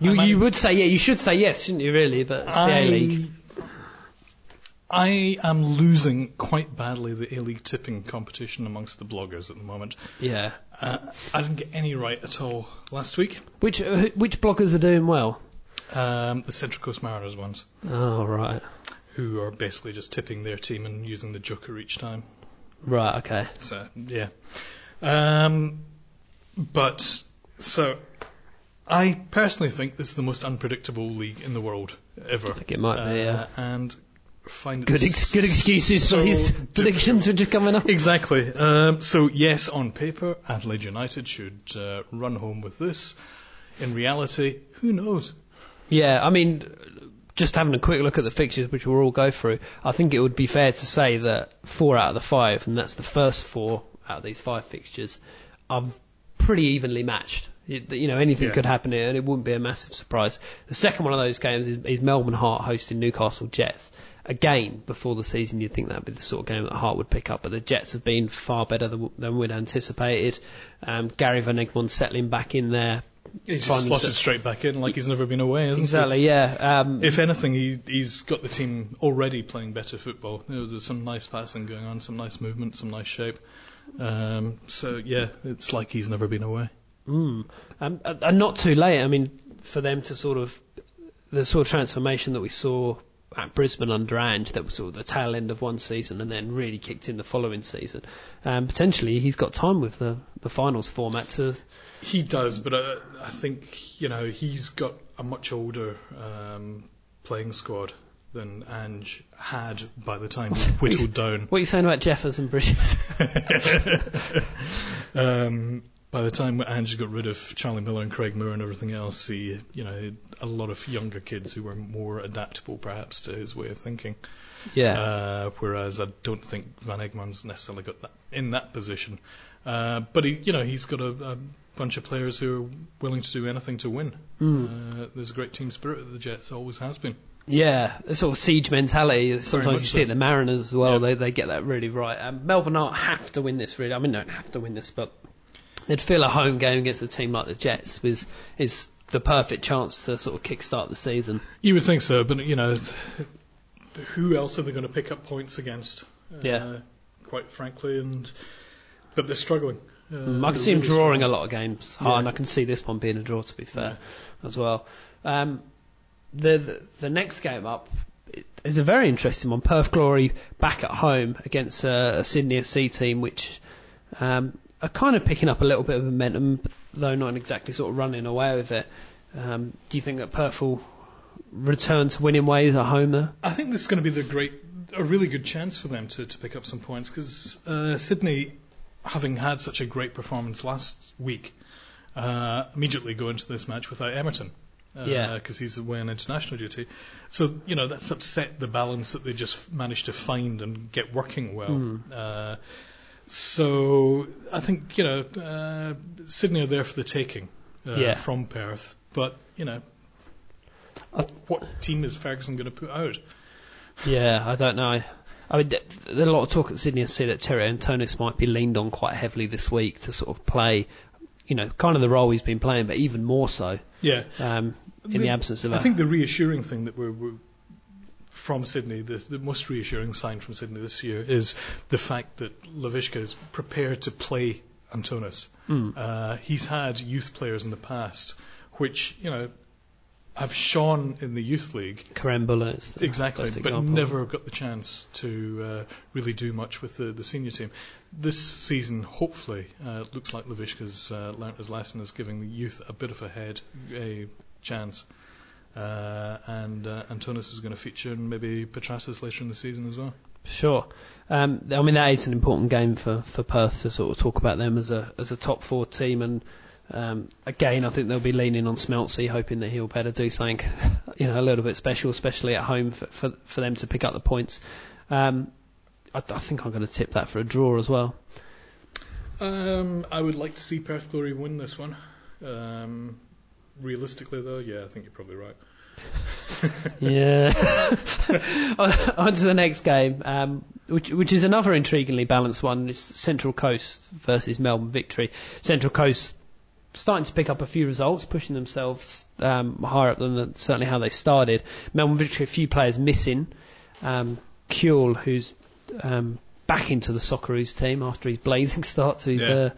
You, you would say yeah, you should say yes, shouldn't you? Really, but it's the A League. I am losing quite badly the A League tipping competition amongst the bloggers at the moment. Yeah. Uh, I didn't get any right at all last week. Which uh, which bloggers are doing well? Um, the Central Coast Mariners ones, Oh right, who are basically just tipping their team and using the joker each time. right, okay. So yeah, um, but So, I personally think this is the most unpredictable league in the world ever. I think it might be, yeah. And find Good, ex- good excuses so for his difficult. predictions which are coming up. Exactly. Um, so yes, on paper, Adelaide United should uh, run home with this. In reality, who knows? Yeah, I mean, just having a quick look at the fixtures, which we'll all go through, I think it would be fair to say that four out of the five, and that's the first four out of these five fixtures, are pretty evenly matched. You you know, anything Yeah. could happen here, and it wouldn't be a massive surprise. The second one of those games is, is Melbourne Heart hosting Newcastle Jets. Again, before the season, you'd think that'd be the sort of game that Heart would pick up, but the Jets have been far better than, than we'd anticipated. Um, Gary Van Egmond settling back in there. He's Find just slotted straight back in like he's never been away, hasn't Exactly, yeah. Um. If anything, he, he's got the team already playing better football. You know, there's some nice passing going on, some nice movement, some nice shape. Um, so yeah, it's like he's never been away. Mm. Um, and not too late. I mean, for them to sort of the sort of transformation that we saw at Brisbane under Ange, that was sort of the tail end of one season, and then really kicked in the following season. Um, potentially, he's got time with the the finals format to. He does, but uh, I think you know he's got a much older um, playing squad than Ange had by the time he whittled down. What are you saying about Jeffers and Bridges? um, by the time Ange got rid of Charlie Miller and Craig Moore and everything else, he, you know, a lot of younger kids who were more adaptable, perhaps, to his way of thinking. yeah. Uh, whereas I don't think Van Egmond's necessarily got that in that position. Uh, but he, you know, he's got a, a bunch of players who are willing to do anything to win. Mm. Uh, there's a great team spirit at the Jets, always has been. Yeah, a sort of siege mentality. Sometimes you see it in the Mariners as well. Yeah. They they get that really right. Um, Melbourne Heart have to win this. Really, I mean, don't have to win this, but they'd feel a home game against a team like the Jets was is the perfect chance to sort of kickstart the season. You would think so, but you know, who else are they going to pick up points against? Uh, Yeah. Quite frankly, and but they're struggling. Uh, I can see them really drawing a lot of games, Yeah. and I can see this one being a draw. To be fair, as well. Um, the, the the next game up is a very interesting one. Perth Glory back at home against a, a Sydney FC team, which um, are kind of picking up a little bit of momentum, though not exactly sort of running away with it. Um, do you think that Perth will return to winning ways at home there? I think this is going to be the great, a really good chance for them to, to pick up some points because uh, Sydney, having had such a great performance last week, uh, immediately go into this match without Emerton. Uh, Yeah. Because he's away on international duty. So, you know, that's upset the balance that they just managed to find and get working well. Uh, so, I think, you know, uh, Sydney are there for the taking uh, Yeah. from Perth. But, you know, Uh, what team is Ferguson going to put out? Yeah, I don't know. I mean, there's a lot of talk at Sydney FC that Terry Antonis might be leaned on quite heavily this week to sort of play, you know, kind of the role he's been playing, but even more so Yeah. um, in the, absence of I a. think the reassuring thing that we're, we're from Sydney, the, the most reassuring sign from Sydney this year is the fact that Lavicka is prepared to play Antonis. Mm. Uh, he's had youth players in the past, which you know have shone in the youth league Kerem Bulut is the exactly, but never got the chance to uh, really do much with the, the senior team. This season, hopefully, uh, it looks like Lavicka's uh, learnt his lesson, is giving the youth a bit of a head, a chance. Uh, and uh, Antonis is going to feature, and maybe Petratos later in the season as well. Sure. Um, I mean, that is an important game for, for Perth to sort of talk about them as a as a top four team. And um, again, I think they'll be leaning on Smeltzy, hoping that he'll be able to do something, you know, a little bit special, especially at home for for, for them to pick up the points. Um, I, I think I'm going to tip that for a draw as well. Um, I would like to see Perth Glory win this one. Um, realistically, though, yeah, I think you're probably right. Yeah. on to the next game, um, which which is another intriguingly balanced one. It's Central Coast versus Melbourne Victory. Central Coast starting to pick up a few results, pushing themselves um, higher up than certainly how they started. Melbourne Victory, a few players missing. Um, Kewell, who's um, back into the Socceroos team after his blazing start to his Yeah. uh,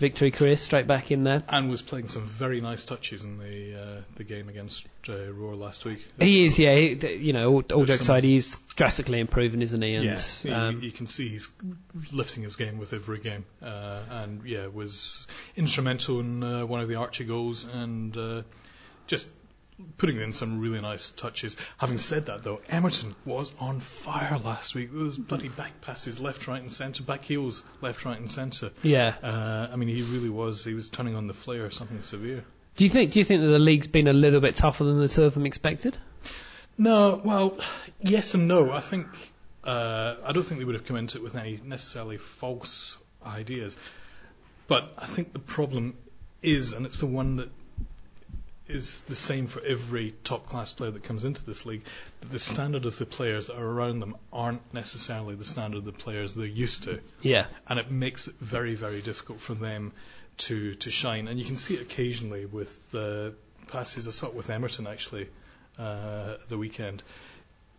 victory career straight back in there. and was playing some very nice touches in the uh, the game against uh, Roar last week. He is, yeah. He, you know, all, all jokes aside, he's drastically improving, isn't he? And yeah, you- um, you can see he's lifting his game with every game, uh, and yeah, was instrumental in uh, one of the Archie goals, and uh, just putting in some really nice touches. Having said that, though, Emerton was on fire last week. There was bloody back passes left, right, and centre, back heels left, right, and centre. yeah. Uh, I mean, he really was. He was turning on the flare, something severe. Do you think? Do you think that the league's been a little bit tougher than the two of them expected? No, well, yes and no. I think uh, I don't think they would have come into it with any necessarily false ideas, but I think the problem is, and it's the one that is the same for every top class player that comes into this league, the standard of the players that are around them aren't necessarily the standard of the players they're used to Yeah. and it makes it very, very difficult for them to to shine. And you can see it occasionally with uh, passes. I saw it with Emerton actually uh, the weekend.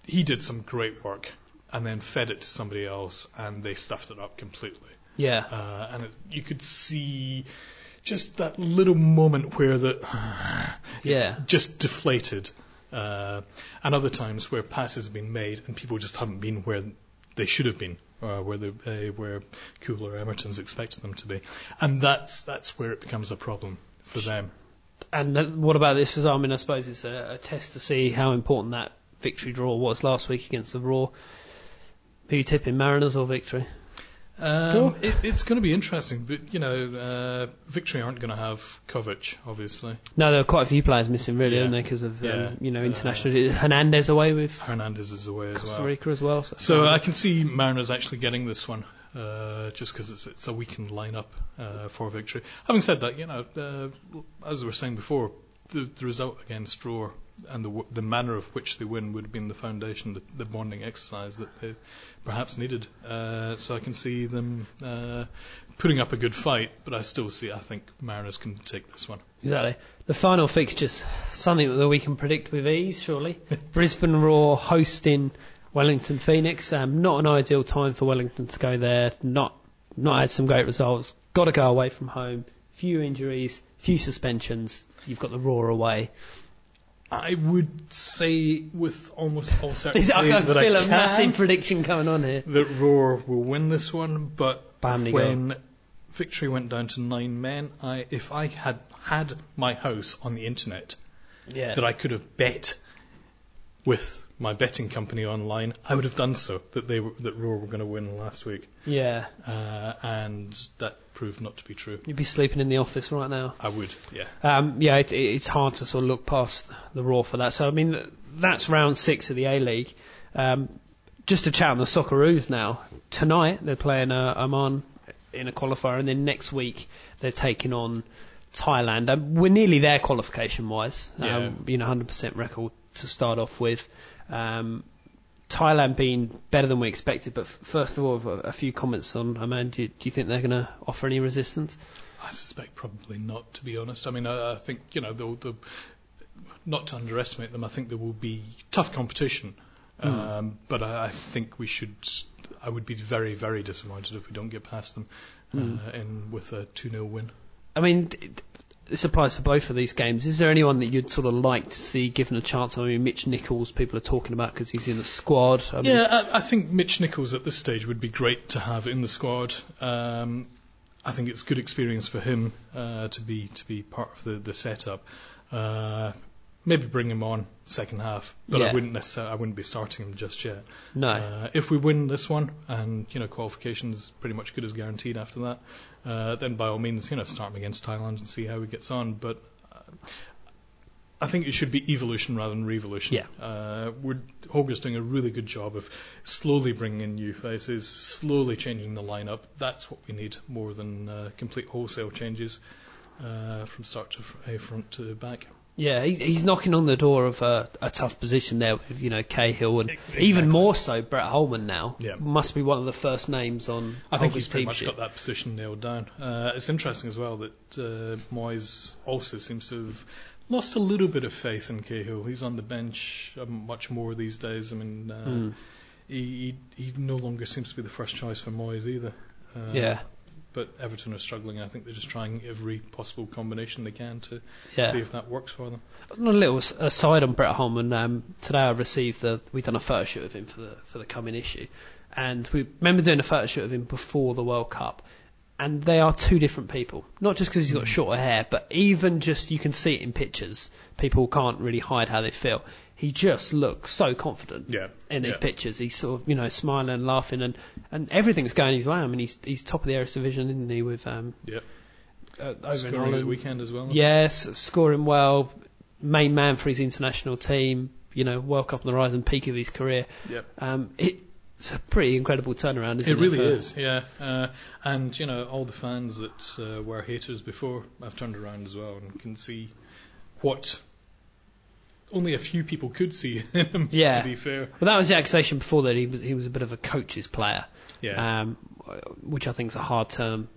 He did some great work and then fed it to somebody else, and they stuffed it up completely. Yeah. Uh, and it, you could see just that little moment where the Yeah. just deflated. Uh, and other times where passes have been made and people just haven't been where they should have been, uh, where the uh, where Cooler Emerton's expected them to be, and that's that's where it becomes a problem for them. And what about this? I mean, I suppose it's a, a test to see how important that victory draw was last week against the Roar. Who you tipping, Mariners or victory? Um, it, it's going to be interesting, but you know, uh, Victory aren't going to have Covic, obviously. No, there are quite a few players missing, really, Yeah. aren't there? Because of Yeah. um, you know Uh, international. Hernandez away with Hernandez is away as Costa well. Rica as well. So, So I can see Mariners actually getting this one, uh, just because it's, it's a weakened lineup uh, for victory. Having said that, you know, uh, as we were saying before, the, the result against Roar and the, w- the manner of which they win would have been the foundation, the, the bonding exercise that they perhaps needed. Uh, so I can see them uh, putting up a good fight, but I still see, I think Mariners can take this one. Exactly. The final fixtures, something that we can predict with ease, surely. Brisbane Roar hosting Wellington Phoenix. Um, not an ideal time for Wellington to go there. Not not had some great results. Got to go away from home. Few injuries, few suspensions. You've got the Roar away. I would say with almost all certainty that I that feel I a can, massive prediction coming on here. that Roar will win this one, but By how many goals? when victory went down to nine men, I if I had had my house on the internet Yeah. that I could have bet with my betting company online, I would have done so. That they were, that Roar were going to win last week, yeah. uh, and that proved not to be true. You'd be sleeping in the office right now. I would, yeah. Um, yeah, it, it's hard to sort of look past the Roar for that. So, I mean, that's round six of the A League. Um, just to chat on the Socceroos now. Tonight, they're playing uh, Oman in a qualifier, and then next week, they're taking on Thailand. Um, we're nearly there qualification wise. Um, Yeah. You know, 100% record to start off with. Um, Thailand being better than we expected, but f- first of all, a, a few comments on Oman. Do you, do you think they're going to offer any resistance? I suspect probably not, to be honest. I mean, I, I think you know, the, the, not to underestimate them. I think there will be tough competition, um, but I, I think we should. I would be very, very disappointed if we don't get past them uh, in with a two 0 win. I mean, this applies for both of these games. Is there anyone that you'd sort of like to see given a chance? I mean, Mitch Nichols, people are talking about because he's in the squad. I mean, Yeah, I, I think Mitch Nichols at this stage would be great to have in the squad. Um, I think it's good experience for him uh, to be to be part of the the setup. Uh, maybe bring him on second half, but Yeah. I wouldn't necessarily I wouldn't be starting him just yet. No. Uh, if we win this one, and you know qualifications pretty much good as guaranteed after that, uh, then by all means you know start him against Thailand and see how he gets on. But uh, I think it should be evolution rather than revolution. Yeah. Uh, we're, Holger's doing a really good job of slowly bringing in new faces, slowly changing the lineup. That's what we need more than uh, complete wholesale changes uh, from start to front to back. Yeah, he's, he's knocking on the door of a, a tough position there with, you know, Cahill and Exactly. even more so Brett Holman now. Yeah. Must be one of the first names on I think he's pretty much sheet. got that position nailed down. Uh, it's interesting as well that uh, Moyes also seems to have lost a little bit of faith in Cahill. He's on the bench um, much more these days. I mean, uh, Hmm. he, he he no longer seems to be the first choice for Moyes either. Uh, Yeah. But Everton are struggling. I think they're just trying every possible combination they can to Yeah. see if that works for them. A little aside on Brett Holman. Um, today I received the. We've done a photo shoot of him for the for the coming issue, and we remember doing a photo shoot of him before the World Cup. And they are two different people. Not just because he's got shorter hair, but even just you can see it in pictures. People can't really hide how they feel. He just looks so confident Yeah, in these yeah. pictures. He's sort of you know smiling and laughing, and and everything's going his way. I mean, he's he's top of the Eredivisie division, isn't he? With um, Yep. uh, over Scoring the weekend as well. Yes, scoring well, main man for his international team. You know, World Cup on the rise and peak of his career. Yep. Um, it's a pretty incredible turnaround, isn't It it? really is, yeah. Uh, and you know, all the fans that uh, were haters before have turned around as well and can see what only a few people could see him. Yeah. To be fair, Well, that was the accusation before that he was he was a bit of a coach's player. yeah. um, which I think is a hard term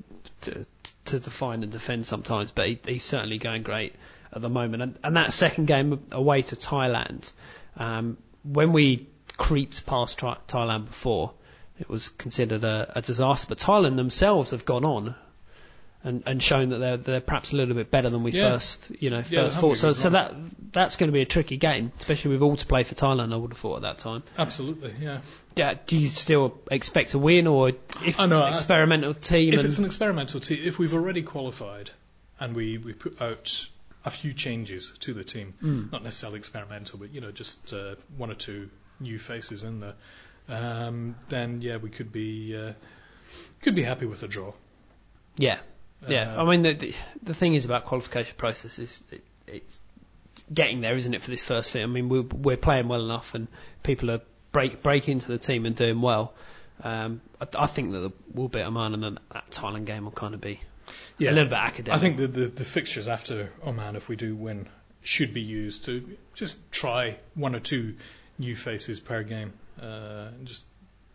to, to define and defend sometimes, but he, he's certainly going great at the moment. And, and that second game away to Thailand, um, when we creeped past Thailand before, it was considered a, a disaster. But Thailand themselves have gone on. And, and shown that they're, they're perhaps a little bit better than we Yeah. first, you know, Yeah, first thought. So, so that that's going to be a tricky game, especially with all to play for Thailand. I would have thought at that time. Absolutely, yeah. Yeah, do you still expect to win, or if I know, I- experimental team? If it's an experimental team, if we've already qualified and we, we put out a few changes to the team, Mm. not necessarily experimental, but you know, just uh, one or two new faces in there, um, then yeah, we could be uh, could be happy with a draw. Yeah, yeah. Uh, I mean, the, the the thing is about qualification process is it, it's getting there, isn't it? For this first thing, I mean, we're we're playing well enough, and people are break break into the team and doing well. Um, I, I think that we'll beat Oman, and then that Thailand game will kind of be yeah, a little bit academic. I think the, the the fixtures after Oman, if we do win, should be used to just try one or two new faces per game, uh, and just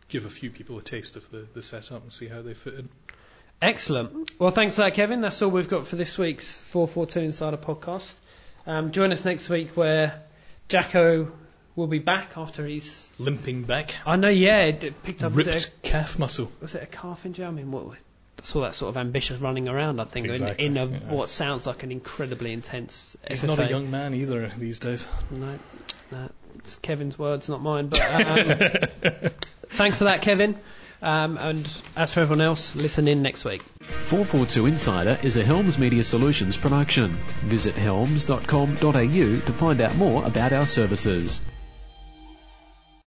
give a few people a taste of the, the setup and see how they fit in. Excellent. Well, thanks for that, Kevin. That's all we've got for this week's 442 Insider podcast. Um, join us next week where Jacko will be back after he's. Limping back, I know, yeah, it picked up. Ripped it, calf muscle. was it a calf injury? I mean, what? I saw that sort of ambitious running around. I think Exactly, in, in a, yeah. what sounds like an incredibly intense. He's FFA. not a young man either these days. No, no, it's Kevin's words, not mine. But um, thanks for that, Kevin. Um, and as for everyone else, listen in next week. 442 Insider is a Helms Media Solutions production. Visit helms.com.au to find out more about our services.